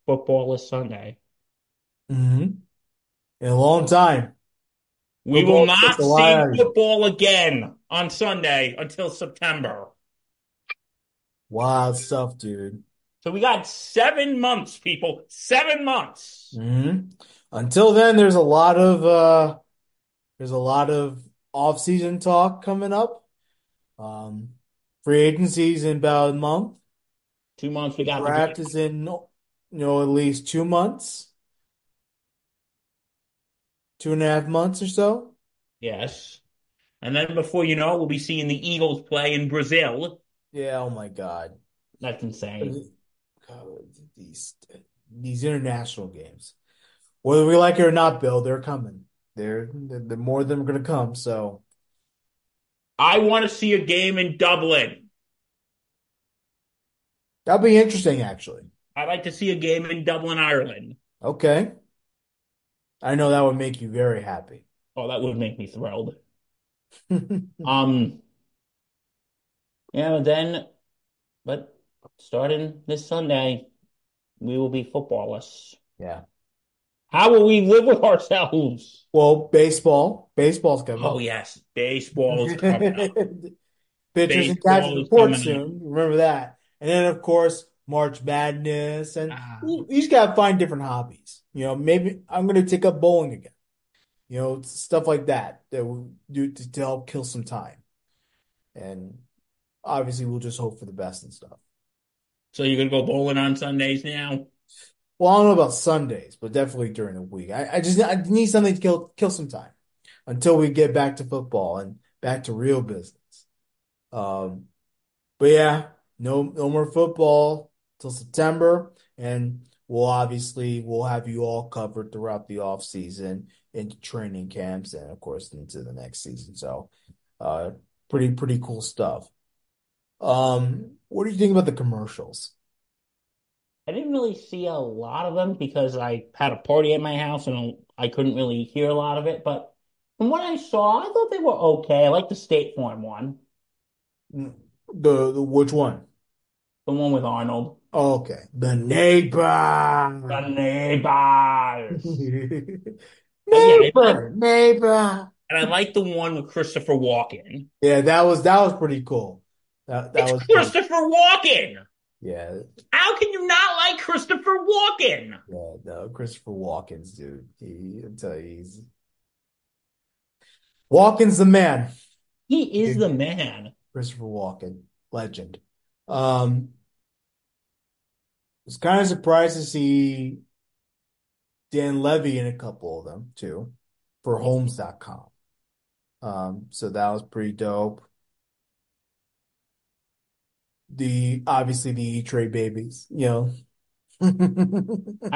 footballless Sunday. Mm-hmm. In a long time. We Football will not a lot out of see football again on Sunday until September. Wild stuff, dude. So we got seven months, people. Seven months. hmm Until then, there's a lot of uh there's a lot of off-season talk coming up. Um, free agency's in about a month. Two months we got the draft is in, you know, at least two months, two and a half months or so. Yes. And then before you know it, we'll be seeing the Eagles play in Brazil. Yeah, oh my God. That's insane. God, these these international games. Whether we like it or not, Bill, they're coming. They're, the more of them are going to come. So I want to see a game in Dublin. that'll be interesting, actually. I'd like to see a game in Dublin, Ireland. Okay. I know that would make you very happy. Oh, that would make me thrilled. Um, yeah, but then, but starting this Sunday, we will be footballless. Yeah. How will we live with ourselves? Well, baseball. Baseball's coming Oh, yes, baseball is coming. Pitchers and catchers report soon. Remember that. And then, of course, March Madness. And Ah. you, you just got to find different hobbies. You know, maybe I'm going to take up bowling again. You know, stuff like that that we do to, to help kill some time. And obviously, we'll just hope for the best and stuff. So you're gonna go bowling on Sundays now? Well, I don't know about Sundays, but definitely during the week. I, I just I need something to kill kill some time until we get back to football and back to real business. Um, but yeah, no no more football till September, and we'll obviously we'll have you all covered throughout the off season into training camps and of course into the next season. So, uh, pretty pretty cool stuff. Um, what do you think about the commercials? I didn't really see a lot of them because I had a party at my house and I couldn't really hear a lot of it. But from what I saw, I thought they were okay. I like the State Farm one, The, the which one? the one with Arnold. Okay. The neighbor. The neighbors. Neighbor, yeah, neighbor. And I like the one with Christopher Walken. Yeah, that was that was pretty cool. That that It's was Christopher Walken. yeah, How can you not like Christopher Walken? yeah, no, Christopher Walken's dude. He, I tell you, he's Walken's the man. He is the man. Christopher Walken, legend. Um, was kind of surprised to see Dan Levy in a couple of them too, for Homes.com. Um, so that was pretty dope. The obviously the E-Trade babies, you know. How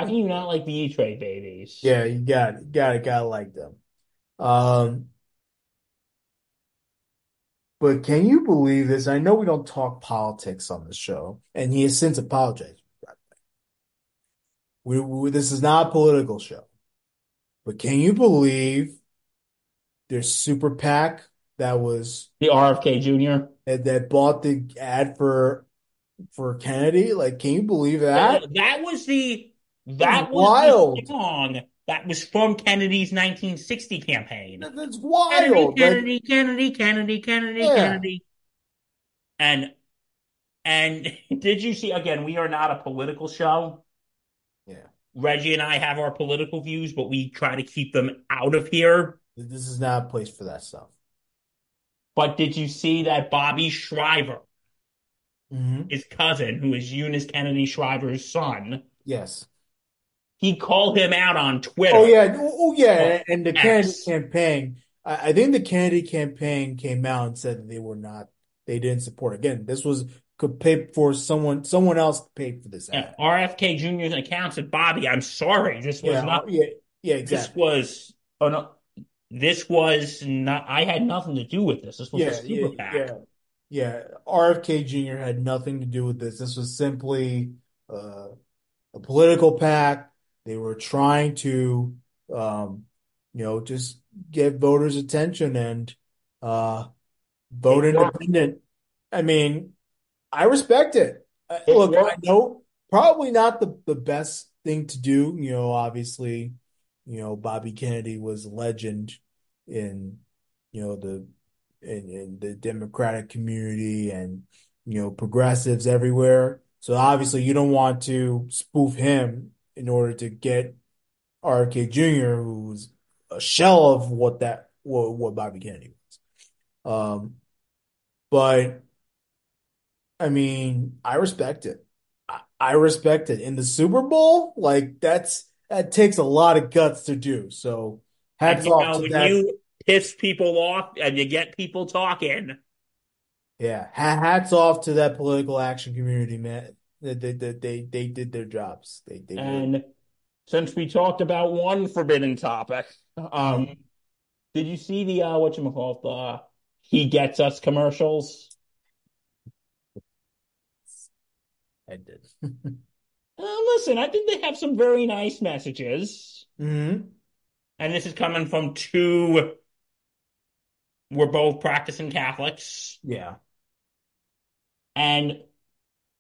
can you not like the E-Trade babies? Yeah, you got it, got it, gotta like them. Um, but can you believe this? I know we don't talk politics on the show, and he has since apologized. We, we this is not a political show, but can you believe there's super PAC that was The RFK Jr. that, that bought the ad for for Kennedy? Like, can you believe that? That was the that was wild. the song that was from Kennedy's 1960 campaign. That- That's Kennedy, wild. Like, Kennedy, Kennedy, Kennedy, Kennedy, Yeah. Kennedy. And and did you see again, we are not a political show. yeah, Reggie and I have our political views, but we try to keep them out of here. this is not a place for that stuff. But did you see that Bobby Shriver, hmm his cousin, who is Eunice Kennedy Shriver's son, Yes. he called him out on Twitter. Oh yeah. Oh oh, yeah. And the. Kennedy campaign. I, think the Kennedy campaign came out and said that they were not. They didn't support. Again, this was could pay for someone. Someone else paid for this Yeah, ad. RFK Jr.'s account said, Bobby, I'm sorry. This was Yeah. not, Yeah. Yeah. this was, oh no, this was not, I had nothing to do with this. This was Yeah. a super Yeah. PAC. Yeah. Yeah. RFK Jr. had nothing to do with this. This was simply uh, a political PAC. They were trying to, um, you know, just get voters' attention and uh, vote It worked. independent. I mean, I respect it. Uh, It Look, I know probably not the, the best thing to do. You know, obviously, you know, Bobby Kennedy was a legend in, you know, the in, in the Democratic community and, you know, progressives everywhere. So obviously you don't want to spoof him in order to get RFK Jr., who's a shell of what that what, what Bobby Kennedy was. Um, but I mean, I respect it. I, I respect it. In the Super Bowl, like that's that takes a lot of guts to do. So And hats you off know, to when that. you piss people off and you get people talking, Yeah, hats off to that political action community, man. They they they they, did their jobs. They they and since we talked about one forbidden topic, um, did you see the, uh, what you call the He Gets Us commercials? I did. Uh, listen, I think they have some very nice messages. hmm And this is coming from two, we're both practicing Catholics. Yeah. And,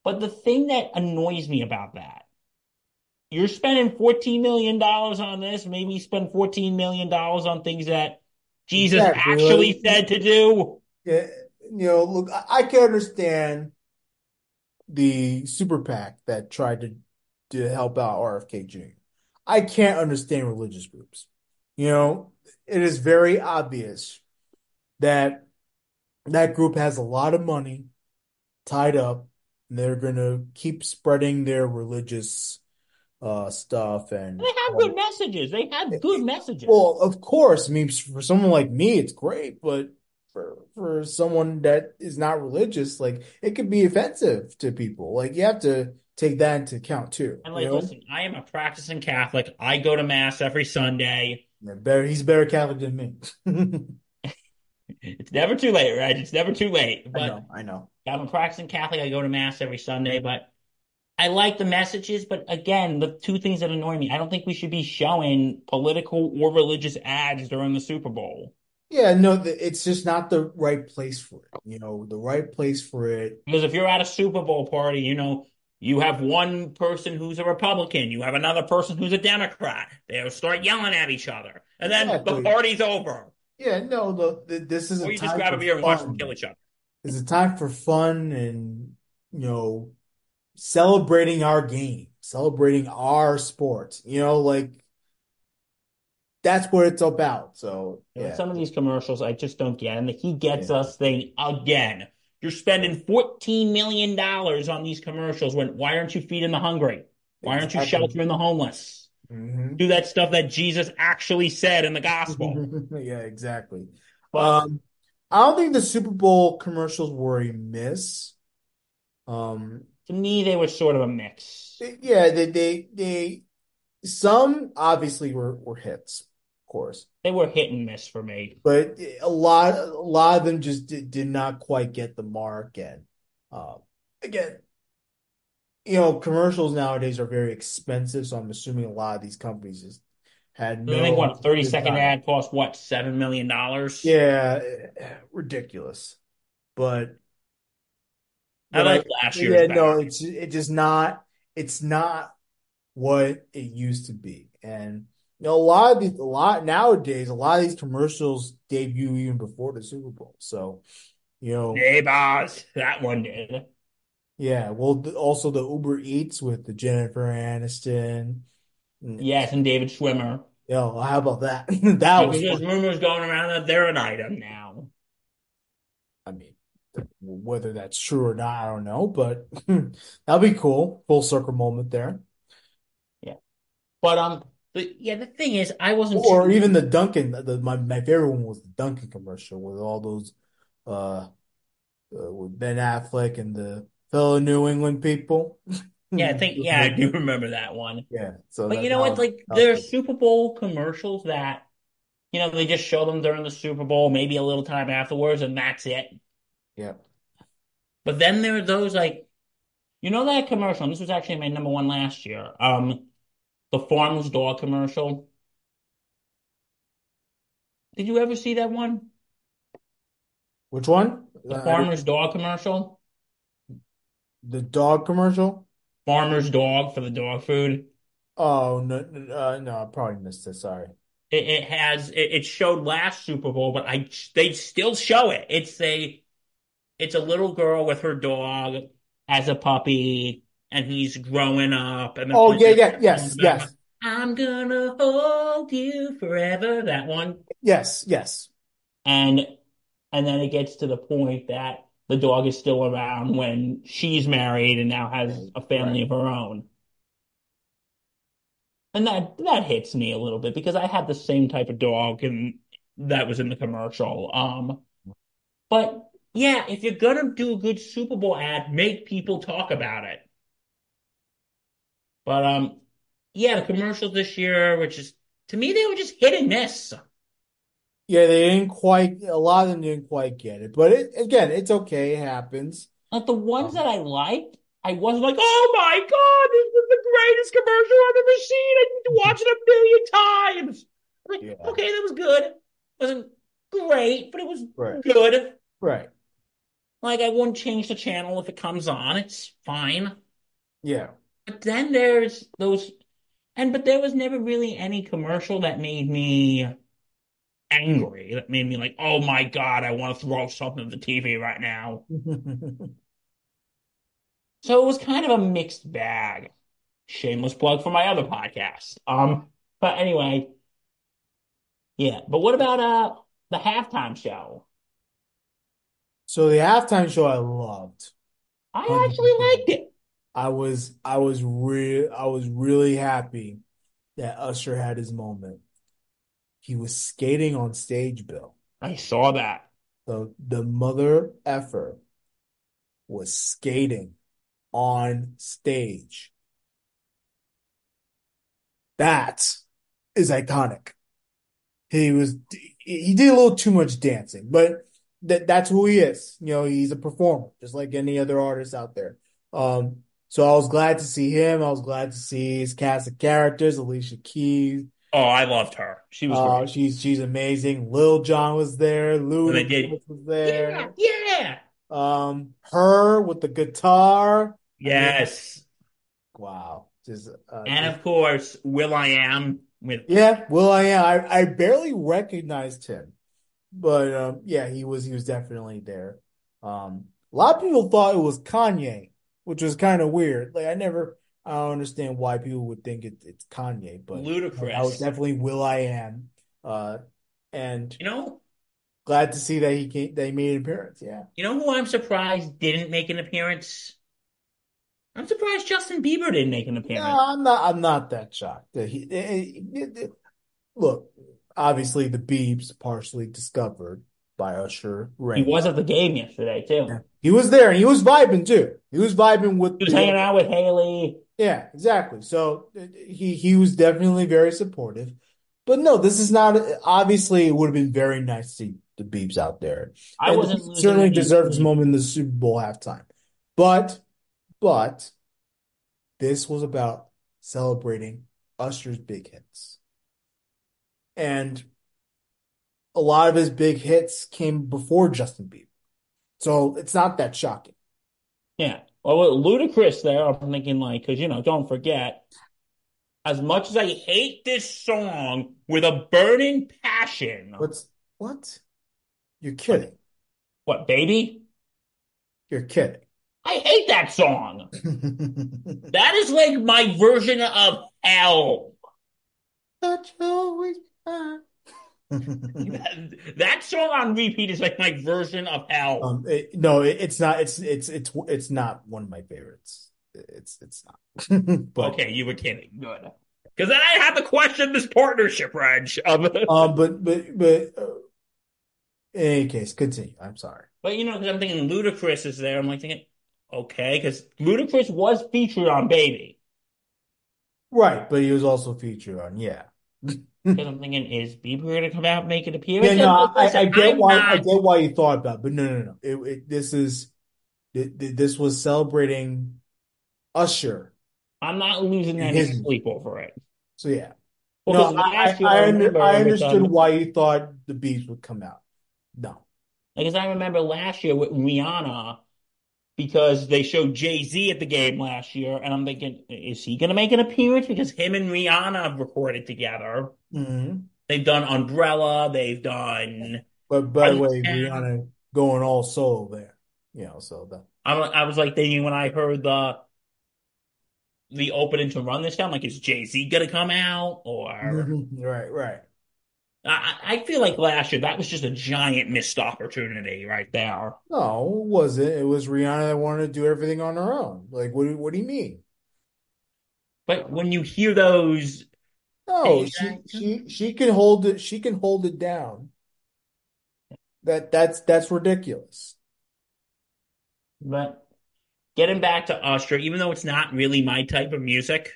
but the thing that annoys me about that, you're spending $14 million on this, maybe spend $14 million on things that Jesus Exactly. actually said to do. yeah, you know, look, I, I can understand the super PAC that tried to to help out RFK Jr. I can't understand religious groups. You know, it is very obvious that that group has a lot of money tied up, and they're going to keep spreading their religious uh stuff and They have good messages. They have good messages. well, of course, I mean, for someone like me, it's great, but for for someone that is not religious, like it could be offensive to people. Like you have to take that into account too. And You like, know, listen, I am a practicing Catholic. I go to mass every Sunday. Yeah, better he's better Catholic than me. It's never too late, right? It's never too late. I know, I know. I'm a practicing Catholic. I go to mass every Sunday, but I like the messages. But again, the two things that annoy me, I don't think we should be showing political or religious ads during the Super Bowl. Yeah, no, it's just not the right place for it. You know, the right place for it. Because if you're at a Super Bowl party, you know, you have one person who's a Republican, you have another person who's a Democrat. They'll start yelling at each other. And then the party's over. Yeah, no, the, the, this is a Or you just grab a beer and watch them kill each other. It's a time for fun and, you know, celebrating our game, celebrating our sport. You know, like that's what it's about. So, yeah, some of these commercials I just don't get. And the he gets yeah, us thing again. You're spending $14 million on these commercials when why aren't you feeding the hungry? Why aren't you sheltering the homeless? hmm Do that stuff that Jesus actually said in the gospel. Yeah, exactly. But Um, I don't think the Super Bowl commercials were a miss. Um, to me, they were sort of a mix. yeah, they they they some obviously were were hits, of course, They were hit and miss for me. but a lot a lot of them just did, did not quite get the mark. And um, again, you know, commercials nowadays are very expensive, so I'm assuming a lot of these companies just had I think what 30 second ad cost what seven million dollars. Yeah, ridiculous. But I but I like last year's yeah, better. no, it's it just not it's not what it used to be. And you know, a lot of these a lot nowadays, a lot of these commercials debut even before the Super Bowl. So, you know, Neighbors, that one did. yeah, well also the Uber Eats with the Jennifer Aniston. Mm. Yes, and David Schwimmer. know, how about that? That was rumors going around that they're an item now. I mean, whether that's true or not, I don't know, but that'll be cool. Full circle moment there. But um but yeah, the thing is I wasn't Or too even the Dunkin'. the, my my favorite one was the Dunkin' commercial with all those uh, uh with Ben Affleck and the fellow New England people. yeah, I think yeah, I do remember that one. Yeah, so But you know what? Like there are. Super Bowl commercials that you know they just show them during the Super Bowl, maybe a little time afterwards, and that's it. Yeah. But then there are those like you know that commercial, and this was actually my number one last year. Um, the Farmer's Dog commercial. Did you ever see that one? Which one? The Uh, Farmer's Dog commercial? the dog commercial? Farmer's Dog for the dog food. Oh no, no, uh, no, I probably missed it. Sorry. It, it has it, it showed last Super Bowl, but I they still show it. It's a it's a little girl with her dog as a puppy, and he's growing up, and Oh yeah, yeah, yes, yes, I'm gonna hold you forever. That one, yes, yes. and and then it gets to the point that the dog is still around when she's married and now has Right, a right. family of her own. And that that hits me a little bit because I had the same type of dog and that was in the commercial. Um, but yeah, if you're gonna do a good Super Bowl ad, make people talk about it. But um, yeah, the commercials this year, which is to me, they were just hit and miss. Yeah, they didn't quite. A lot of them didn't quite get it, but it, again, it's okay. It happens. Like the ones Um, that I liked, I wasn't like, oh my God, this was the greatest commercial I've ever seen. I need to watch it a million times. Like, yeah, okay, that was good. It wasn't great, but it was right, good. right. Like I wouldn't change the channel if it comes on. It's fine. Yeah. But then there's those and but there was never really any commercial that made me angry. That made me like, oh my God, I want to throw something at the TV right now. So it was kind of a mixed bag. Shameless plug for my other podcast. Um, but anyway, yeah. But what about uh the halftime show? So the halftime show I loved, I actually liked it. I was I was real I was really happy that Usher had his moment. He was skating on stage, Bill. I saw that. The the mother effer was skating on stage. That is iconic. He was he did a little too much dancing, but that that's who he is. You know, he's a performer, just like any other artist out there. Um, so I was glad to see him. I was glad to see his cast of characters, Alicia Keys. Oh, I loved her. She was Uh, great. she's she's amazing. Lil Jon was there. And they did, Ludacris was there. yeah. yeah. Um, her with the guitar. I mean, Yes. wow. Just uh, And of course, Will I Am with yeah. Will I am. I I barely recognized him. but um, yeah, he was he was definitely there. Um, a lot of people thought it was Kanye, which was kind of weird. Like I never, I don't understand why people would think it, it's Kanye, but ludicrous. I was definitely Will I Am. Uh, and You know, glad to see that he came, that he made an appearance. Yeah. you know who I'm surprised didn't make an appearance? I'm surprised Justin Bieber didn't make an No, appearance. I'm not. I'm not that shocked. He, eh, eh, eh, look, obviously the Biebs partially discovered by Usher He was at the game yesterday Yeah. He was there and he was vibing too. He was vibing with He was hanging out with Hailey. yeah, exactly. So he he was definitely very supportive. But no, this is not obviously it would have been very nice to see the Biebs out there. I And wasn't certainly deserved his moment in the Super Bowl halftime. But but this was about celebrating Usher's big hits. And a lot of his big hits came before Justin Bieber. So it's not that shocking. Yeah. Well, Ludacris there, I'm thinking like, because you know, don't forget, as much as I hate this song with a burning passion, What's what? You're kidding. what, baby? You're kidding. I hate that song. That is like my version of hell. You always are. That, that song on repeat is like my version of hell. Um, it- no, it, it's not. It's it's it's it's not one of my favorites. It's it's not. But Okay, you were kidding. Good. Because then I had to question this partnership, Reg. Of, um, but but but uh, in any case, continue. I'm sorry. but you know, because I'm thinking Ludacris is there. I'm like thinking, okay, because Ludacris was featured on Baby. Right, but he was also featured on yeah. Because I'm thinking, is Bieber going to come out and make an appearance? Yeah, no, I, I get I'm why I not. get why you thought about, it, but no, no, no. It, it, this is th- this was celebrating Usher I'm not losing any his sleep over it. So yeah, Well, no, I I, I I, under, I understood um, why you thought the Biebs would come out. No, because I remember last year with Rihanna because they showed Jay Z at the game last year, and I'm thinking, is he going to make an appearance? Because him and Rihanna have recorded together. hmm They've done Umbrella. They've done. But by the way, Town. Rihanna going all solo there, you know. So that I, I was like thinking when I heard the the opening to Run This Town, like, is Jay Z going to come out? Or right, right. I, feel like last year that was just a giant missed opportunity right there. No, it wasn't. It was Rihanna that wanted to do everything on her own. Like, what? do- What do you mean? But when you hear those, No, she she she can hold it. She can hold it down. That that's that's ridiculous. but getting back to Usher, even though it's not really my type of music,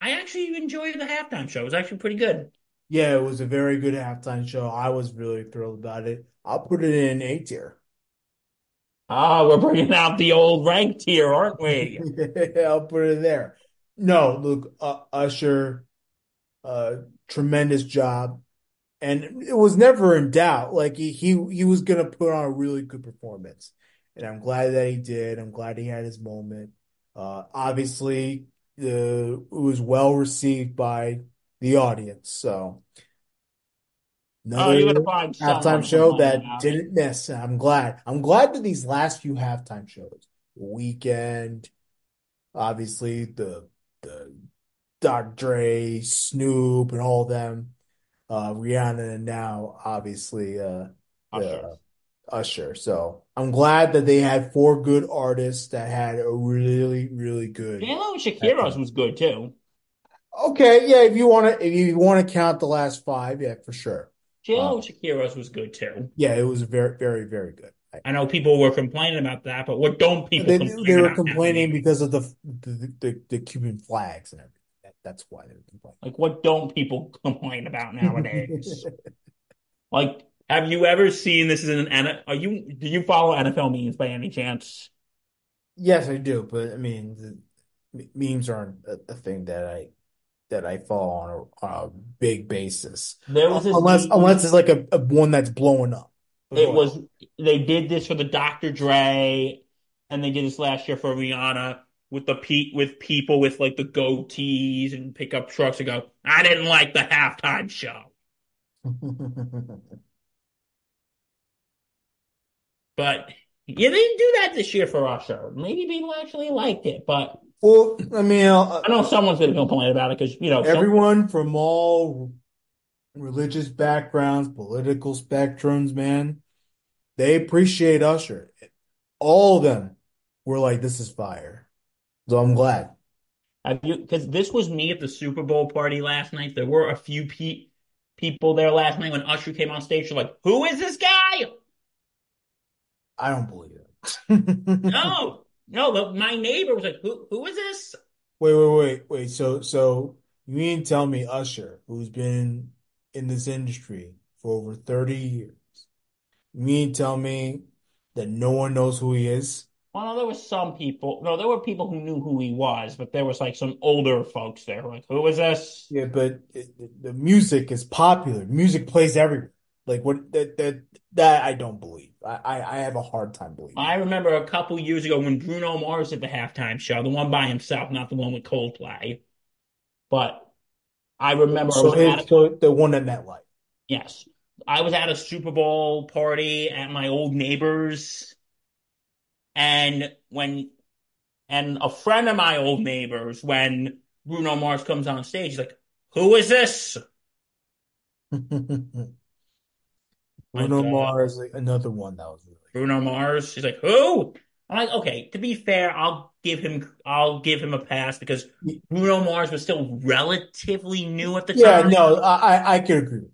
I actually enjoyed the halftime show. It was actually pretty good. Yeah, it was a very good halftime show. I was really thrilled about it. I'll put it in A tier. Ah, we're bringing out the old rank tier, aren't we? I'll put it there. No, look, uh, Usher, uh, tremendous job, and it was never in doubt. Like he he he was gonna put on a really good performance, and I'm glad that he did. I'm glad he had his moment. Uh, obviously, uh, it was well received by the audience. So Oh, another find halftime show that didn't miss. I'm glad. I'm glad that these last few halftime shows, Weeknd, obviously the the Dr. Dre, Snoop, and all of them, uh, Rihanna, and now obviously uh, Usher. the Usher. So I'm glad that they had four good artists that had a really, really good. J-Lo and Shakira's was good too. Okay, yeah, if you want to, if you want to count the last five, yeah, for sure. J-Lo Uh, and was good too. yeah, it was very, very, very good. I know people were complaining about that, but what don't people They they were complaining because of the the, the, the Cuban flags and everything. That, that's why they were complaining. Like, what don't people complain about nowadays? Like, have you ever seen this in an are you do you follow NFL memes by any chance? Yes, I do, but I mean, the memes aren't a, a thing that I that I follow on a, on a big basis, There was unless unless it's like a, a one that's blowing up. It was they did this for the Dr. Dre, and they did this last year for Rihanna with the pe with people with like the goatees and pickup trucks and go, I didn't like the halftime show. But yeah, they didn't do that this year for Usher. Maybe people actually liked it, but Well, I mean, uh, I know someone's going to complain about it because you know some, everyone from all religious backgrounds, political spectrums, man, they appreciate Usher. All of them were like, "This is fire." So I'm glad. have you because this was me at the Super Bowl party last night. There were a few pe people there last night when Usher came on stage. They're like, "Who is this guy?" I don't believe it. No, no. but my neighbor was like, "Who? Who is this?" Wait, wait, wait, wait. So, so you mean tell me Usher, who's been in this industry for over 30 years, you mean tell me that no one knows who he is? Well, no, there were some people. No, there were people who knew who he was, but there was like some older folks there who were like, "Who is this?" Yeah, but it, the music is popular. Music plays everywhere. Like what that that that I don't believe. I I, I have a hard time believing. I remember a couple years ago when Bruno Mars did the halftime show, the one by himself, not the one with Coldplay. But I remember So at it a, so the one at MetLife. yes, I was at a Super Bowl party at my old neighbor's, and when and a friend of my old neighbor's, when Bruno Mars comes on stage, he's like, "Who is this?" Bruno uh, Mars, like another one that was really Bruno Mars. He's like, "Who?" I'm like, "Okay." To be fair, I'll give him I'll give him a pass because. Bruno Mars was still relatively new at the Yeah, time. Yeah, no, I I I could agree.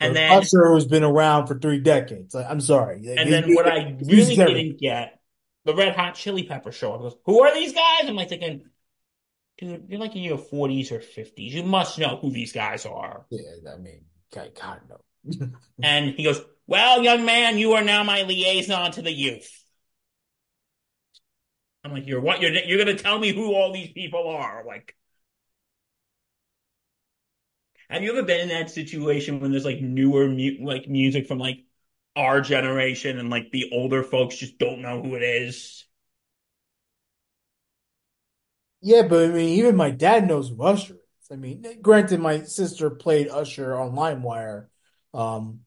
And then Usher who's been around for three decades. Like, I'm sorry. Like, and then what music, I really didn't get, the Red Hot Chili Peppers show up. Goes, Who are these guys? I'm like thinking, dude, you're like in your 40s or 50s. You must know who these guys are. Yeah, I mean, God, God no. And he goes, Well, young man, you are now my liaison to the youth. I'm like, You're what? You're you're gonna tell me who all these people are? Like, have you ever been in that situation when there's like newer mu like music from like our generation and like the older folks just don't know who it is? Yeah, but I mean, even my dad knows who Usher is. I mean, granted, my sister played Usher on LimeWire um,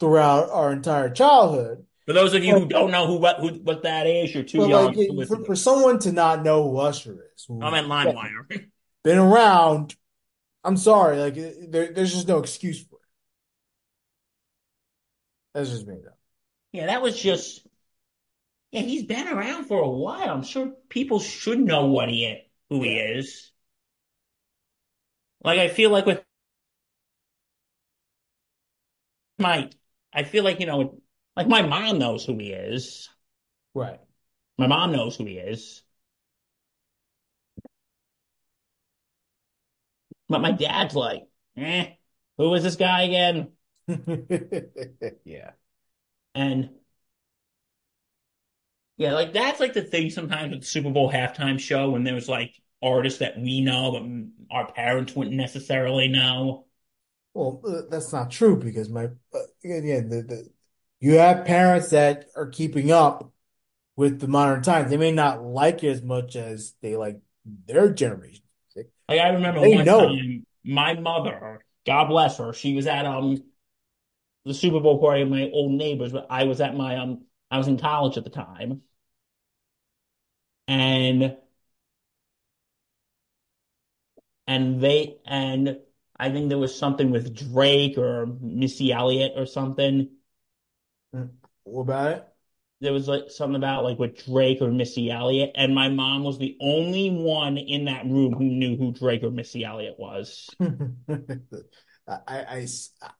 throughout our entire childhood. For those of you But, who don't know who what who what that is, you're too young like, to for, for someone to not know who Usher is, I'm who's at LimeWire. been around, I'm sorry. Like, there, there's just no excuse for it. That's just me, though. Yeah, that was just yeah, he's been around for a while. I'm sure people should know what he is, who he is. Like I feel like with my I feel like, you know, like my mom knows who he is. Right. My mom knows who he is. But my dad's like, eh, who is this guy again? Yeah. And yeah, like that's like the thing sometimes with the Super Bowl halftime show when there's like artists that we know but our parents wouldn't necessarily know. Well, uh, that's not true because my uh, again, the, the you have parents that are keeping up with the modern times. They may not like it as much as they like their generation. Like I remember They one know. time my mother, God bless her, she was at um the Super Bowl party of my old neighbors, but I was at my um I was in college at the time. And and they and I think there was something with Drake or Missy Elliott or something. Mm. What about it? There was like something about like with Drake or Missy Elliott, and my mom was the only one in that room who knew who Drake or Missy Elliott was. I, I,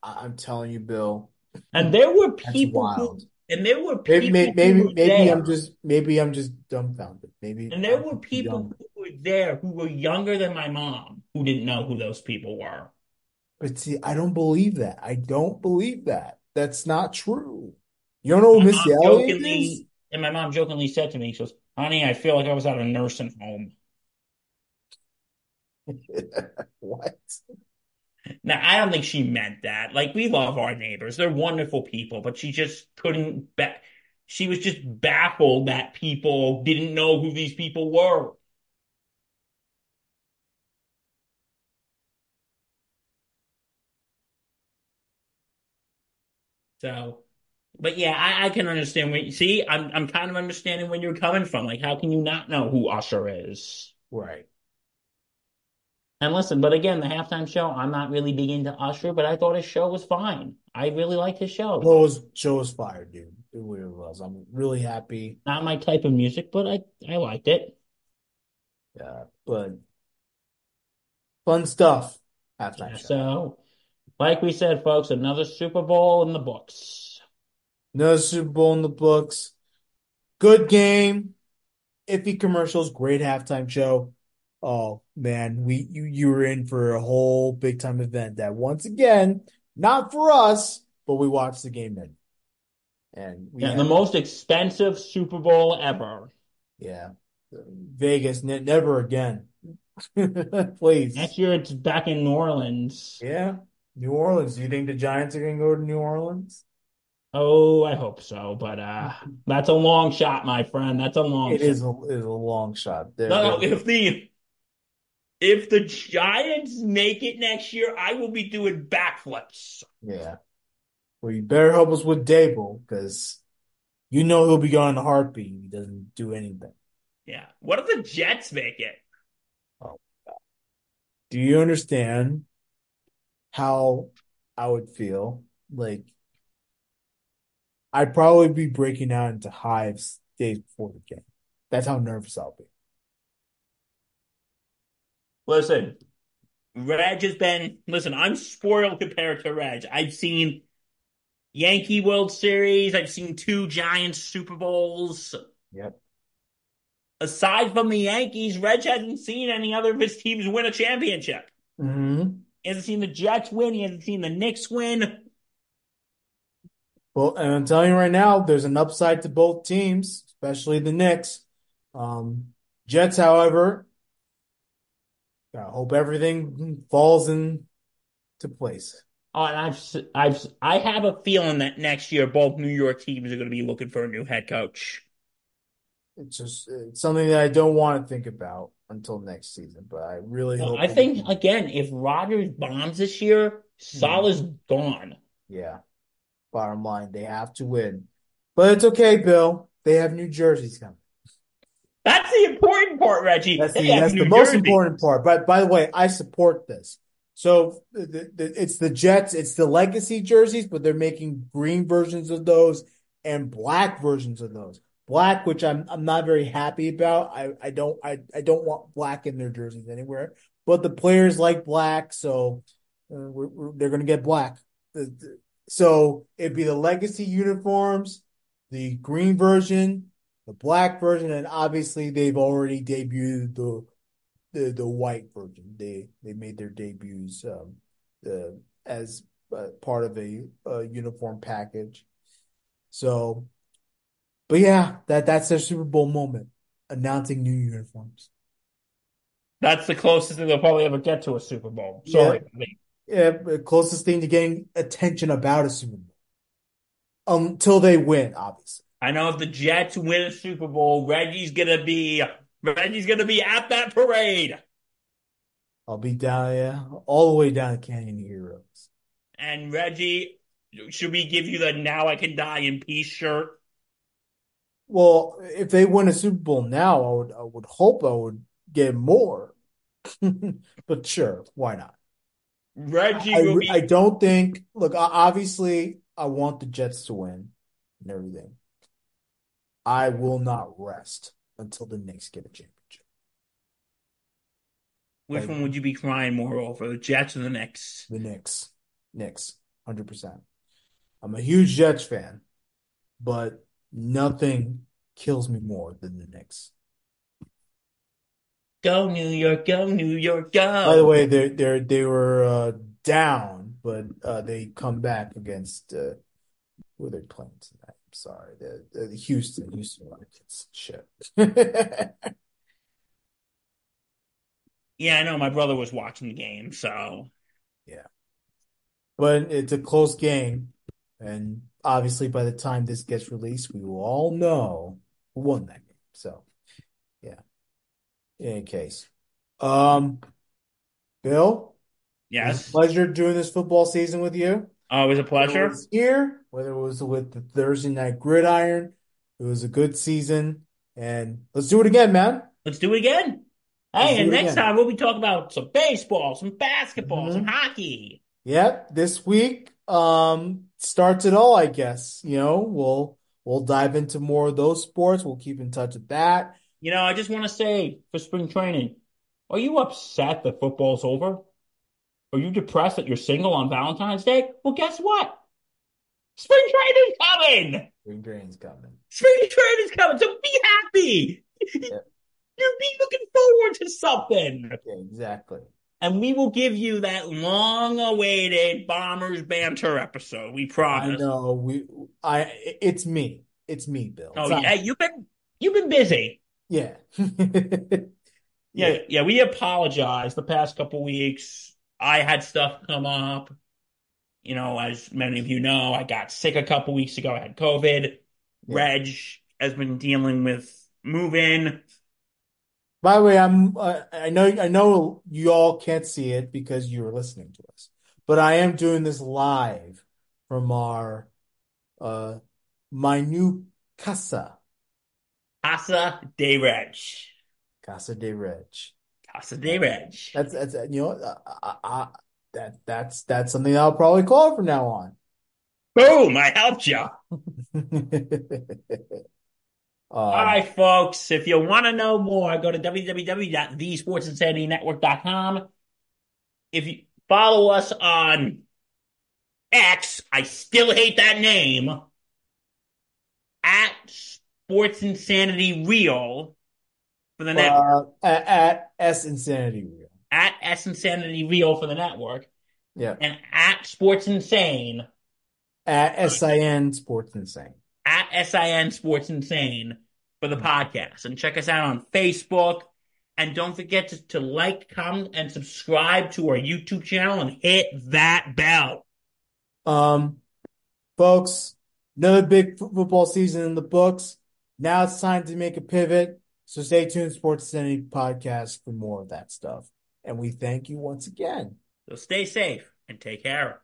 I, am telling you, Bill, And there were people who, and there were people maybe, maybe, maybe I'm just, maybe I'm just dumbfounded. Maybe and there I'm were people young. who were there who were younger than my mom who didn't know who those people were. But see, I don't believe that. I don't believe that. That's not true. You don't know who Missy Elliott is? and my mom jokingly said to me, she goes, "Honey, I feel like I was at a nursing home." What? Now, I don't think she meant that. Like, we love our neighbors. They're wonderful people, but she just couldn't ba she was just baffled that people didn't know who these people were. So, But yeah, I, I can understand when you see, I'm I'm kind of understanding where you're coming from. Like, how can you not know who Usher is? Right. And listen, but again, the halftime show, I'm not really big into Usher, but I thought his show was fine. I really liked his show. Show was show was fire, dude. It really was. I'm really happy. Not my type of music, but I I liked it. Yeah, but fun stuff. Halftime Yeah, show. so, like we said, folks, another Super Bowl in the books. No Super Bowl in the books. Good game. Iffy commercials. Great halftime show. Oh man, we you you were in for a whole big time event that once again, not for us, but we watched the game then. And we Yeah, the most expensive Super Bowl ever. yeah. Vegas, ne never again. Please. Next year it's back in New Orleans. Yeah. New Orleans. Do you think the Giants are gonna go to New Orleans? Oh, I hope so, but uh that's a long shot, my friend. That's a long It shot. is a is a long shot. They're, No, they're- if the if the Giants make it next year, I will be doing backflips. yeah. Well, you better help us with Daboll because you know he'll be going to a heartbeat if he doesn't do anything. Yeah. What if the Jets make it? Oh, God. Do you understand how I would feel? Like I'd probably be breaking out into hives days before the game. That's how nervous I'll be. Listen, Reg has been listen, I'm spoiled compared to Reg. I've seen Yankee World Series, I've seen two Giants Super Bowls. Yep. Aside from the Yankees, Reg hasn't seen any other of his teams win a championship. hmm He hasn't seen the Jets win, he hasn't seen the Knicks win. Well, and I'm telling you right now, there's an upside to both teams, especially the Knicks. Um, Jets, however, I hope everything falls into place. Oh, and I've I've I have a feeling that next year both New York teams are going to be looking for a new head coach. It's just it's something that I don't want to think about until next season, but I really Well, hope I think again, if Rodgers bombs this year, Saleh's gone. yeah. Bottom line, they have to win. But it's okay, Bill. They have New Jerseys coming. That's the important part, Reggie. That's the that's the most important part. But by the way, I support this. So the, the, it's the Jets, it's the legacy jerseys, but they're making green versions of those and black versions of those. Black, which I'm I'm not very happy about. I, I don't I, I don't want black in their jerseys anywhere. But the players like black, so uh, we're, we're, they're going to get black. So it'd be the legacy uniforms, the green version, the black version, and obviously they've already debuted the the the white version. They they made their debuts um, as uh, part of a, a uniform package. So, but yeah, that that's their Super Bowl moment, announcing new uniforms. That's the closest thing they'll probably ever get to a Super Bowl. Yeah. Sorry, buddy. Yeah, closest thing to getting attention about a Super Bowl until they win, obviously. I know if the Jets win a Super Bowl, Reggie's gonna be Reggie's gonna be at that parade. I'll be down, yeah, all the way down to Canyon Heroes. And Reggie, should we give you the "Now I Can Die in Peace" shirt? Well, if they win a Super Bowl now, I would I would hope I would get more. But sure, why not? Reggie I, be. I don't think, look, obviously, I want the Jets to win and everything. I will not rest until the Knicks get a championship. which one would you be crying more over, the Jets or the Knicks? The Knicks. Knicks, 100%. I'm a huge Jets fan, but nothing kills me more than the Knicks. Go New York, go New York, go! By the way, they they they were uh, down, but uh, they come back against uh, who are they playing tonight? I'm sorry, the, the, the Houston Houston Rockets. Shit. yeah, I know my brother was watching the game, so yeah. But it's a close game, and obviously by the time this gets released, we will all know who won that game. So, yeah. In any case, um, Bill, yes. pleasure doing this football season with you. Oh, it was a Whether pleasure. was here, whether it was with the Thursday night gridiron, it was a good season. And let's do it again, man. Let's do it again. Let's Hey, and next again. time we'll be talking about some baseball, some basketball, some hmm hockey. Yep, this week um starts it all, I guess. You know, we'll we'll dive into more of those sports. We'll keep in touch with that. You know, I just want to say for spring training, are you upset that football's over? Are you depressed that you're single on Valentine's Day? Well, guess what? Spring training's coming. Spring training's coming. Spring training's coming. So be happy. Yeah, You'll be looking forward to something. yeah, exactly. And we will give you that long-awaited Bombers banter episode. We promise. I know we I it's me. It's me, Bill. Oh It's not you've been you've been busy. yeah. Yeah. Yeah, yeah. We apologize the past couple weeks. I had stuff come up. You know, as many of you know, I got sick a couple weeks ago. I had COVID. Yeah. Reg has been dealing with move-in. By the way, I'm uh, I know I know you all can't see it because you are listening to us, but I am doing this live from our uh my new casa, Casa de Reg. Casa de Reg. Casa de Reg. That's that's you know uh, uh, uh, that that's that's something I'll probably call from now on. Boom! I helped you. All Um, right, folks. If you want to know more, go to www.thesportsinsanitynetwork.com. If you follow us on X, I still hate that name, at Sports Insanity Real for the network, uh, at, at S Insanity Real. at S Insanity Real for the network, Yeah, and at Sports Insane, at SIN Sports Insane. At SIN Sports Insane for the podcast. And check us out on Facebook. And don't forget to, to like, comment, and subscribe to our YouTube channel and hit that bell. Um, folks, another big football season in the books. Now it's time to make a pivot. So stay tuned, Sports Insanity Podcast, for more of that stuff. And we thank you once again. So stay safe and take care.